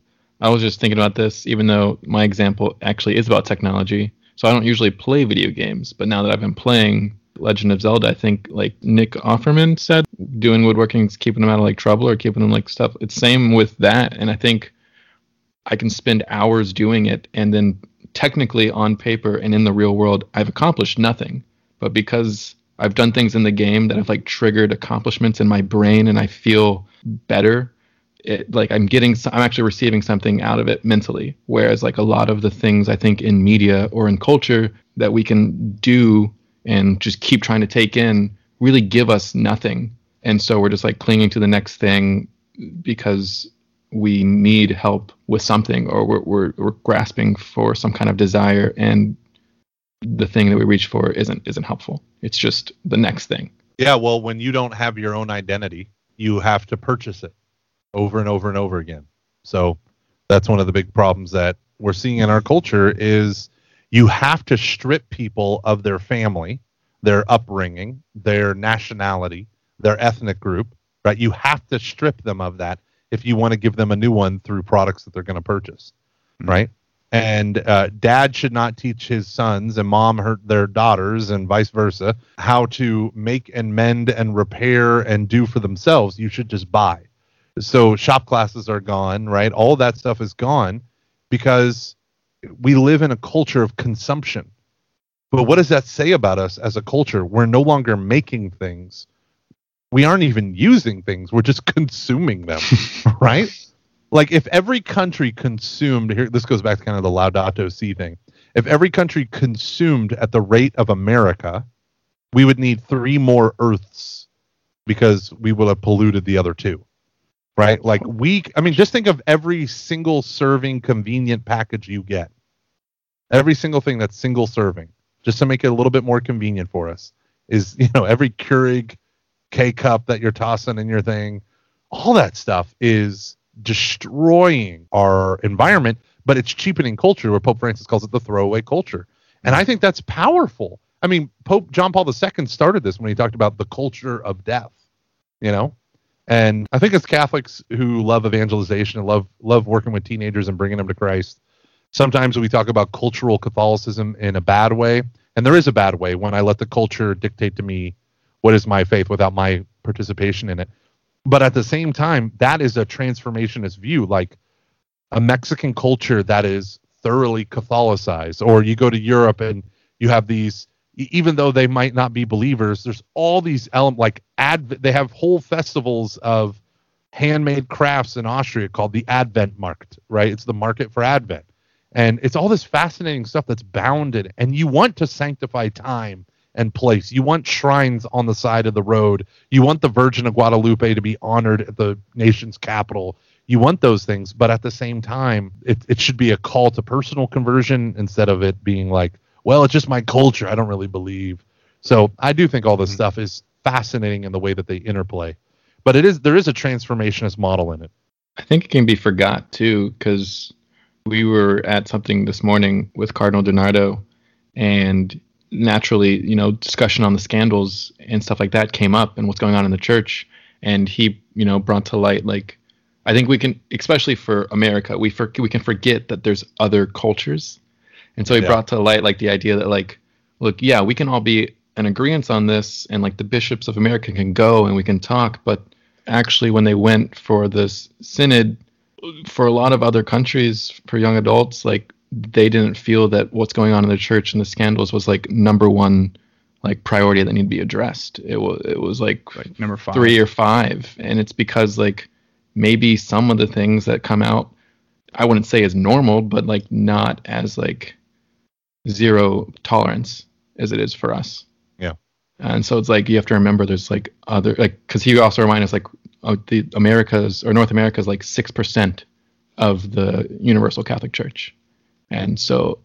I was just thinking about this, even though my example actually is about technology. So I don't usually play video games, but now that I've been playing Legend of Zelda, I think like Nick Offerman said, doing woodworking is keeping them out of like trouble or keeping them like stuff. It's same with that, and I think I can spend hours doing it, and then technically on paper and in the real world, I've accomplished nothing. But because I've done things in the game that have like triggered accomplishments in my brain, and I feel better. It, like I'm getting, I'm actually receiving something out of it mentally. Whereas like a lot of the things I think in media or in culture that we can do and just keep trying to take in really give us nothing. And so we're just like clinging to the next thing because we need help with something or we're, we're, we're grasping for some kind of desire and the thing that we reach for isn't isn't helpful it's just the next thing Yeah, well, when you don't have your own identity, you have to purchase it over and over and over again. So that's one of the big problems that we're seeing in our culture is you have to strip people of their family, their upbringing, their nationality, their ethnic group, right? You have to strip them of that if you want to give them a new one through products that they're going to purchase, Mhm. right? And uh, dad should not teach his sons and mom hurt their daughters and vice versa how to make and mend and repair and do for themselves. You should just buy. So shop classes are gone right? All that stuff is gone because we live in a culture of consumption. But what does that say about us as a culture? We're no longer making things. We aren't even using things. We're just consuming them right like if every country consumed here this goes back to kind of the laudato si thing. If every country consumed at the rate of america we would need three more earths because we will have polluted the other two right? Like we i mean just think of every single serving convenient package you get. Every single thing that's single serving just to make it a little bit more convenient for us is you know every keurig k cup that you're tossing in your thing all that stuff is destroying our environment, but it's cheapening culture, where Pope Francis calls it the throwaway culture. And I think that's powerful. I mean, Pope John Paul II started this when he talked about the culture of death, you know? And I think as Catholics who love evangelization and love love working with teenagers and bringing them to Christ, sometimes we talk about cultural Catholicism in a bad way, and there is a bad way when I let the culture dictate to me what is my faith without my participation in it but at the same time that is a transformationist view like a mexican culture that is thoroughly catholicized or you go to europe and you have these even though they might not be believers there's all these elements like ad they have whole festivals of handmade crafts in austria called the advent market right? It's the market for advent. And it's all this fascinating stuff that's bounded and you want to sanctify time and place. You want shrines on the side of the road. You want the Virgin of Guadalupe to be honored at the nation's capital. You want those things, but at the same time, it, it should be a call to personal conversion instead of it being like, well, it's just my culture. I don't really believe. So I do think all this mm-hmm. stuff is fascinating in the way that they interplay. But it is there is a transformationist model in it. I think it can be forgot too, because we were at something this morning with Cardinal DiNardo, and naturally, you know, discussion on the scandals and stuff like that came up and what's going on in the church. And he, you know, brought to light like I think we can, especially for America, we for, we can forget that there's other cultures, and so he yeah. brought to light like the idea that like, look, yeah, we can all be in agreement on this, and like the bishops of America can go and we can talk, but actually, when they went for this synod, for a lot of other countries, for young adults, like they didn't feel that what's going on in the church and the scandals was like number one like priority that needed to be addressed. It was it was like, like number five. three or five, and it's because like maybe some of the things that come out, I wouldn't say as normal, but like not as like zero tolerance as it is for us. Yeah. And so it's like you have to remember there's like other like because he also reminded us like oh, the Americas or North America is like six percent of the Universal Catholic Church. And so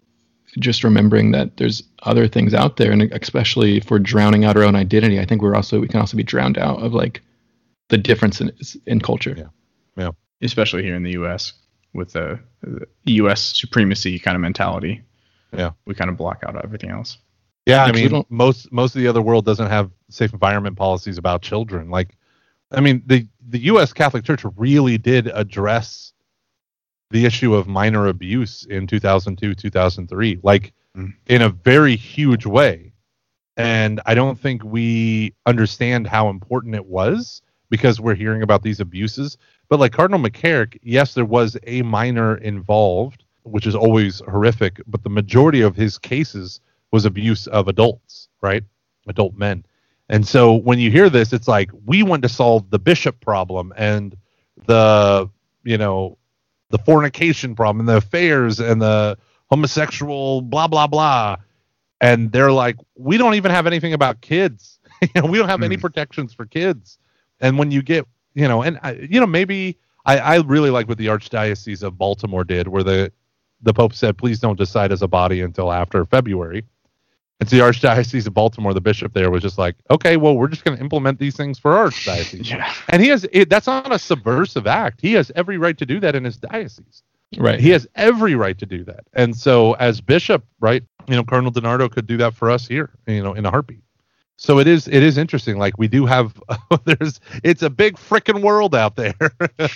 just remembering that there's other things out there and especially if we're drowning out our own identity, I think we're also we can also be drowned out of like the difference in in culture. Yeah. Yeah. Especially here in the US with the, the US supremacy kind of mentality. Yeah. We kind of block out everything else. Yeah, I mean most most of the other world doesn't have safe environment policies about children. Like I mean the the US Catholic Church really did address the issue of minor abuse in 2002 2003 like mm. in a very huge way. And i don't think we understand how important it was because we're hearing about these abuses. But like cardinal mccarrick yes there was a minor involved which is always horrific but the majority of his cases was abuse of adults right? Adult men. And so when you hear this it's like we want to solve the bishop problem and the you know the fornication problem and the affairs and the homosexual blah blah blah and they're like we don't even have anything about kids we don't have mm. any hmm. protections for kids and when you get you know and you know maybe I, I really like what the archdiocese of baltimore did where the the pope said please don't decide as a body until after february and so the Archdiocese of Baltimore, the bishop there was just like, okay, well, we're just going to implement these things for our diocese. yeah. And he has, it, that's not a subversive act. He has every right to do that in his diocese. Right. He has every right to do that. And so as bishop, right, you know, Cardinal DiNardo could do that for us here, you know, in a heartbeat. So it is, it is interesting. Like we do have, there's, it's a big freaking world out there.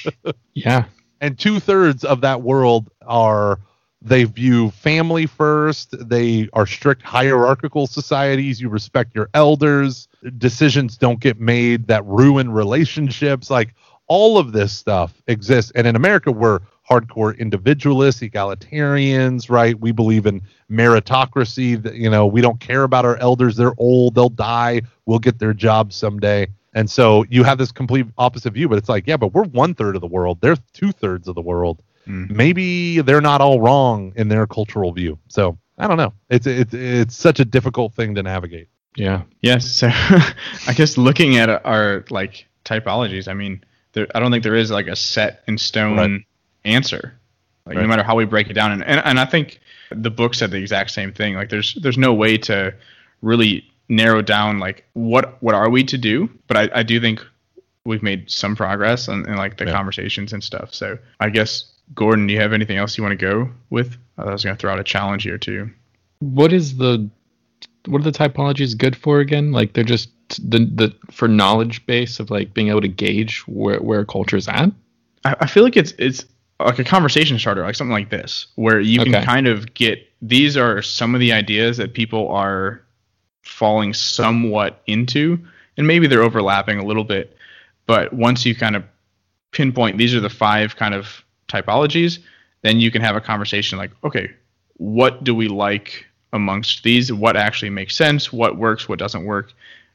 yeah. And two thirds of that world are They view family first. They are strict hierarchical societies. You respect your elders. Decisions don't get made that ruin relationships. Like all of this stuff exists. And in America, we're hardcore individualists, egalitarians, right? We believe in meritocracy. That, you know, we don't care about our elders. They're old. They'll die. We'll get their jobs someday. And so you have this complete opposite view, but it's like, yeah, but we're one third of the world. They're two thirds of the world. Mm. Maybe they're not all wrong in their cultural view. So I don't know. It's it's it's such a difficult thing to navigate. Yeah. Yes. So I guess looking at our like typologies, I mean, there, I don't think there is like a set in stone right. answer. Like right. no matter how we break it down, and, and and I think the book said the exact same thing. Like there's there's no way to really narrow down like what what are we to do. But I, I do think we've made some progress in, in like the yeah. conversations and stuff. So I guess Gordon, do you have anything else you want to go with? I was going to throw out a challenge here too. What is the what are the typologies good for again? Like they're just the the for knowledge base of like being able to gauge where where culture is at. I, I feel like it's it's like a conversation starter, like something like this, where you okay. can kind of get these are some of the ideas that people are falling somewhat into, and maybe they're overlapping a little bit. But once you kind of pinpoint these are the five kind of typologies, then you can have a conversation like, okay, what do we like amongst these? What actually makes sense? What works? What doesn't work?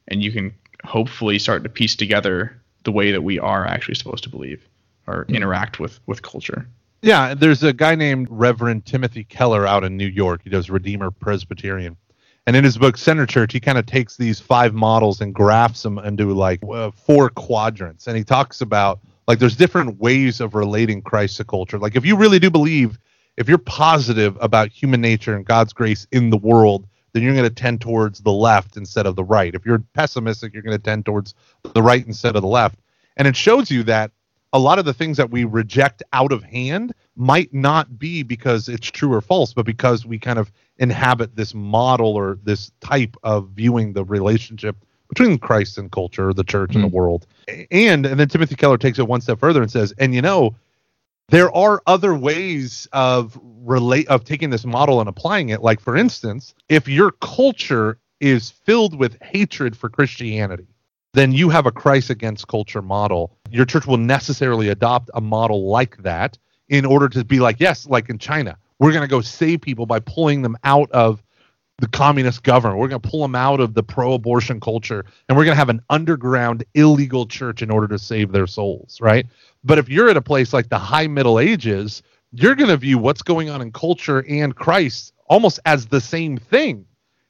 And you can hopefully start to piece together the way that we are actually supposed to believe or mm-hmm. interact with with culture. Yeah, there's a guy named Reverend Timothy Keller out in New York. He does Redeemer Presbyterian. And in his book Center Church, he kind of takes these five models and graphs them into like uh, four quadrants. And he talks about like there's different ways of relating Christ to culture. Like if you really do believe, if you're positive about human nature and God's grace in the world, then you're going to tend towards the left instead of the right. If you're pessimistic, you're going to tend towards the right instead of the left. And it shows you that a lot of the things that we reject out of hand might not be because it's true or false, but because we kind of inhabit this model or this type of viewing the relationship between Christ and culture, the church mm-hmm. and the mm. world. And and then Timothy Keller takes it one step further and says, and you know, there are other ways of relate of taking this model and applying it. Like for instance, if your culture is filled with hatred for Christianity, then you have a Christ against culture model. Your church will necessarily adopt a model like that in order to be like, yes, like in China, we're going to go save people by pulling them out of the communist government. We're going to pull them out of the pro abortion culture and we're going to have an underground illegal church in order to save their souls, right? But if you're at a place like the high Middle Ages, you're going to view what's going on in culture and Christ almost as the same thing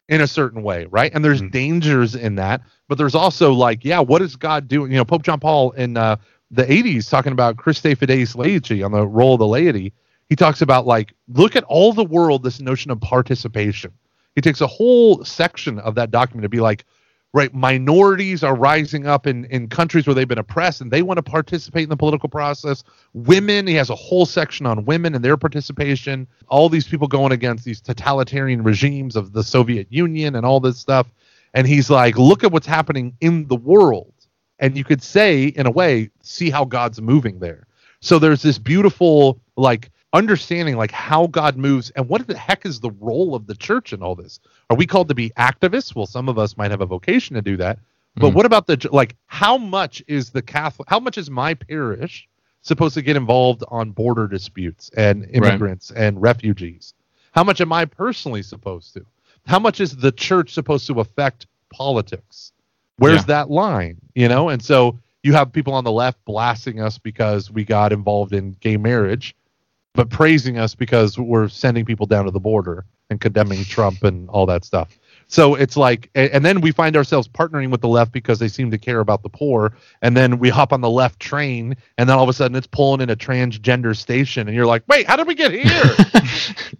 in a certain way, right? And there's mm-hmm. dangers in that, but there's also like, yeah, what is God doing? You know, Pope John Paul in uh, the 80s talking about Christifideles Laici on the role of the laity. He talks about like, look at all the world, this notion of participation he takes a whole section of that document to be like, right, minorities are rising up in, in countries where they've been oppressed and they want to participate in the political process. Women, he has a whole section on women and their participation. All these people going against these totalitarian regimes of the Soviet Union and all this stuff. And he's like, look at what's happening in the world. And you could say, in a way, see how God's moving there. So there's this beautiful, like, understanding like how God moves and what the heck is the role of the church in all this? Are we called to be activists? Well, some of us might have a vocation to do that. But mm what about the like how much is the Catholic how much is my parish supposed to get involved on border disputes and immigrants right. and refugees? How much am I personally supposed to? How much is the church supposed to affect politics? Where's yeah. that line? You know, and so you have people on the left blasting us because we got involved in gay marriage but praising us because we're sending people down to the border and condemning Trump and all that stuff. So it's like, and then we find ourselves partnering with the left because they seem to care about the poor. And then we hop on the left train, and then all of a sudden it's pulling in a transgender station, and you're like, wait, how did we get here?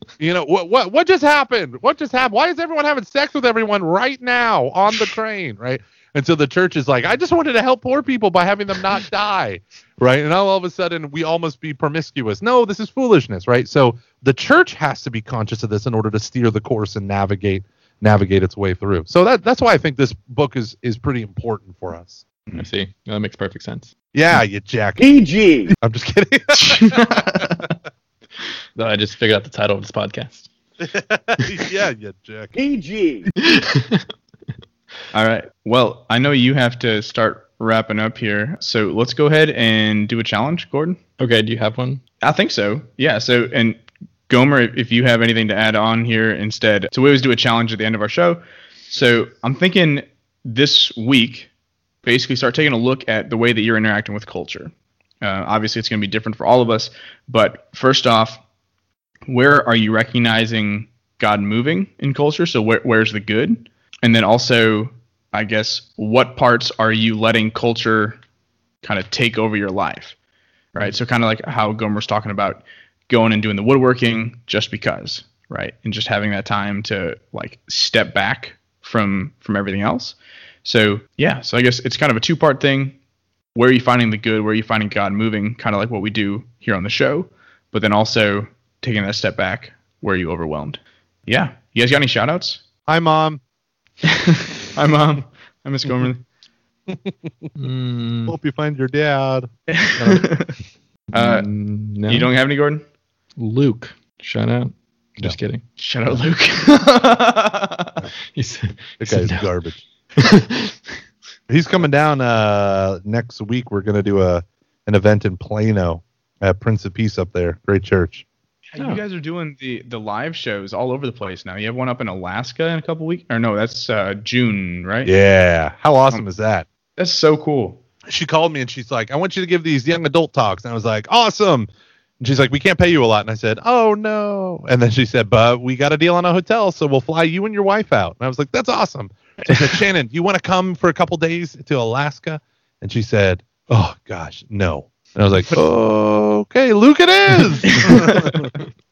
you know, what what what just happened? What just happened? Why is everyone having sex with everyone right now on the train? Right? And so the church is like, I just wanted to help poor people by having them not die, right? And now all of a sudden we all must be promiscuous. No, this is foolishness, right? So the church has to be conscious of this in order to steer the course and navigate navigate its way through. So that that's why I think this book is is pretty important for us. I see. That makes perfect sense. Yeah, you jack. PG. I'm just kidding. no, I just figured out the title of this podcast. yeah, you jerk. PG. All right. Well, I know you have to start wrapping up here, so let's go ahead and do a challenge, Gordon. Okay, do you have one? I think so. Yeah. So, and Gomer, if you have anything to add on here instead. So we always do a challenge at the end of our show. So I'm thinking this week, basically start taking a look at the way that you're interacting with culture. Uh, obviously, it's going to be different for all of us. But first off, where are you recognizing God moving in culture? So where, where's the good? And then also, I guess, what parts are you letting culture kind of take over your life? Right. So kind of like how Gomer's talking about going and doing the woodworking just because, right? And just having that time to like step back from from everything else. So yeah, so I guess it's kind of a two part thing. Where are you finding the good? Where are you finding God moving? Kind of like what we do here on the show, but then also taking that step back. Where are you overwhelmed? Yeah. You guys got any shout outs? Hi, mom. Hi mom. Hi Miss Gomer. Mm, Hope you find your dad. uh, mm, no. You don't have any, Gordon? Luke. Shout out. Just kidding. Shout out Luke. He said, That he said guy's no. garbage. He's coming down uh, next week. We're gonna do a an event in Plano at Prince of Peace up there. Great church. You guys are doing the the live shows all over the place now. You have one up in Alaska in a couple weeks, or no? That's uh, June, right? Yeah. How awesome is that? That's so cool. She called me and she's like, "I want you to give these young adult talks." And I was like, "Awesome." And she's like, "We can't pay you a lot." And I said, "Oh no." And then she said, "But we got a deal on a hotel, so we'll fly you and your wife out." And I was like, "That's awesome." So I said, "Shannon, you want to come for a couple days to Alaska?" And she said, "Oh gosh, no." And I was like, "Okay, Luke, it is."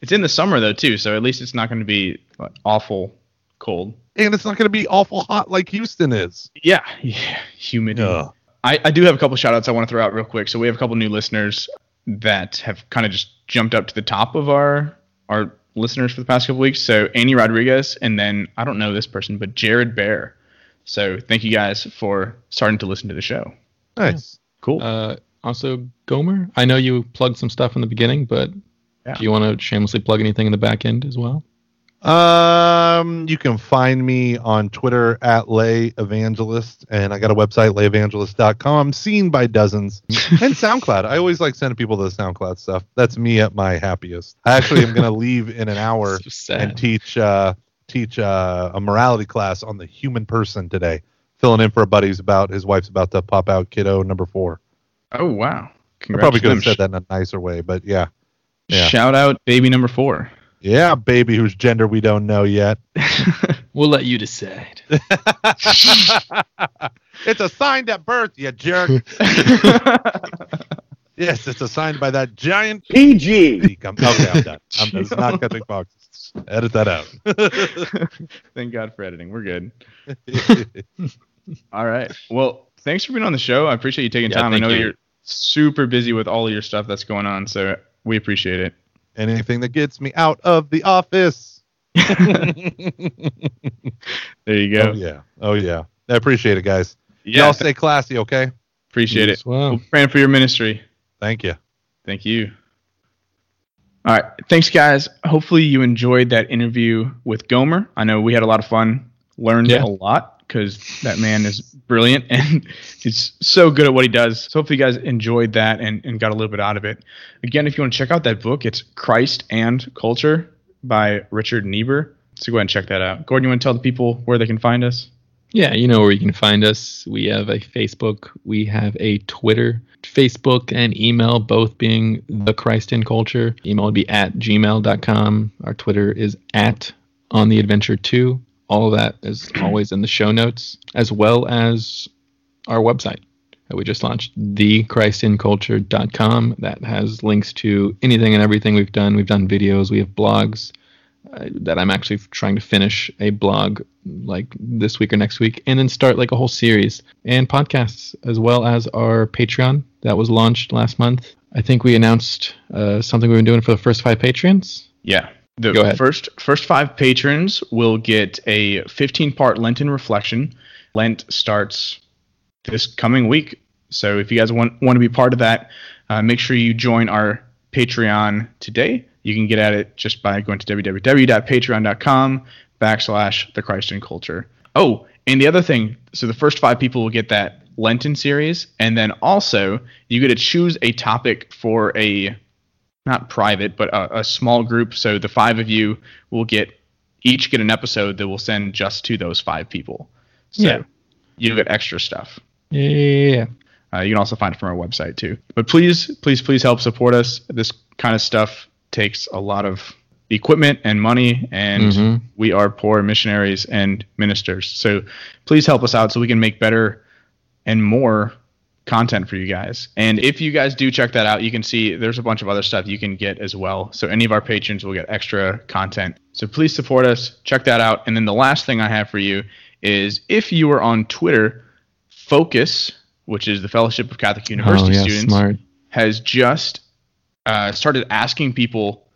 It's in the summer though too, so at least it's not going to be like, awful cold. and it's not going to be awful hot like Houston is. Yeah, yeah, humid. Ugh. I, I do have a couple shout outs I want to throw out real quick. So we have a couple new listeners that have kind of just jumped up to the top of our our listeners for the past couple weeks. So Annie Rodriguez and then I don't know this person, but Jared Bear. So thank you guys for starting to listen to the show. Nice. Cool. Uh, also, Gomer, I know you plugged some stuff in the beginning, but Yeah. do you want to shamelessly plug anything in the back end as well? Um, you can find me on Twitter at Lay Evangelist, and I got a website, layevangelist.com, seen by dozens, and SoundCloud. I always like sending people to the SoundCloud stuff. That's me at my happiest. I actually am going to leave in an hour So and teach uh, teach uh, a morality class on the human person today. Filling in for a buddy who's about his wife's about to pop out kiddo number four. Oh wow. I probably could have said that in a nicer way, but yeah, yeah. Shout out baby number four. yeah, baby whose gender we don't know yet. We'll let you decide. it's a sign at birth, you jerk. yes, it's assigned by that giant. PG. He come- Okay, I'm done. I'm. It's not Catching Foxes. Edit that out. Thank God for editing. We're good. All right. Well, thanks for being on the show. I appreciate you taking Yeah, time. I know you. you're super busy with all of your stuff that's going on, so we appreciate it. Anything that gets me out of the office. There you Oh go. yeah. Oh yeah. I appreciate it, guys. Yeah, Y'all stay classy, okay? appreciate You it. well. We're praying for your ministry. Thank you. Thank you. All right. Thanks, guys. Hopefully, you enjoyed that interview with Gomer. I know we had a lot of fun, learned Yeah. a lot because that man is brilliant and he's so good at what he does. So, hopefully, you guys enjoyed that and, and got a little bit out of it. Again, if you want to check out that book, it's Christ and Culture by Richard Niebuhr. So, go ahead and check that out. Gordon, you want to tell the people where they can find us? Yeah, you know where you can find us. We have a Facebook, we have a Twitter, Facebook and email, both being the Christ in Culture. Email would be at gmail.com. Our Twitter is at on the adventure two. All of that is always in the show notes, as well as our website that we just launched, thechristinculture.com. That has links to anything and everything we've done. We've done videos, we have blogs uh, that I'm actually trying to finish a blog like this week or next week, and then start like a whole series and podcasts, as well as our Patreon that was launched last month. I think we announced uh, something we've been doing for the first five patrons. Yeah. The Go ahead. first first five patrons will get a 15 part Lenten reflection. Lent starts this coming week. So if you guys want want to be part of that, uh, make sure you join our Patreon today. You can get at it just by going to www.patreon.com backslash the Christ and Culture. Oh, and the other thing, so the first five people will get that Lenten series, and then also you get to choose a topic for a not private, but a, a small group. So the five of you will get each get an episode that will send just to those five people. So Yeah. you get extra stuff. Yeah. Uh, you can also find it from our website too. But please, please, please help support us. This kind of stuff takes a lot of equipment and money, and Mhm. we are poor missionaries and ministers. So please help us out so we can make better and more content for you guys. And if you guys do check that out, you can see there's a bunch of other stuff you can get as well. So any of our patrons will get extra content. So please support us. Check that out. And then the last thing I have for you is if you are on Twitter, Focus, which is the Fellowship of Catholic University oh, yeah, Students, smart. has just uh, started asking people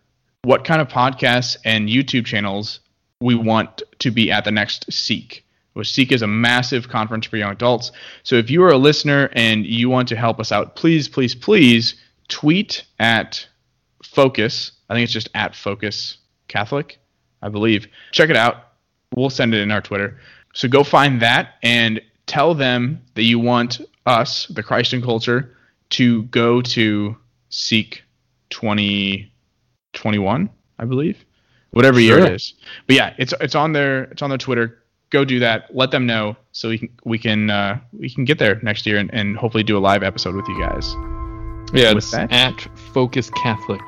what kind of podcasts and YouTube channels we want to be at the next Seek. Which Seek is a massive conference for young adults. So if you are a listener and you want to help us out, please, please, please tweet at Focus. I think it's just at Focus Catholic, I believe. Check it out. We'll send it in our Twitter. So go find that and tell them that you want us, the Christ in Culture, to go to Seek 2021, I believe, whatever year it is. But yeah, it's it's on their it's on their Twitter. Go do that. Let them know so we can we can uh, we can get there next year and, and hopefully do a live episode with you guys. Yeah, With it's that- at Focus Catholic.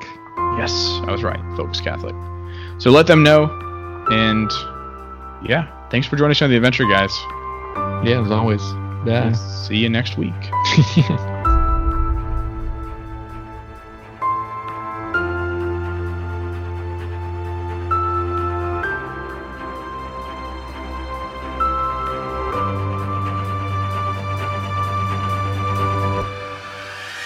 Yes, I was right, folks. Catholic. So let them know, and yeah, thanks for joining us on the adventure, guys. Yeah, as always. Yeah. See you next week.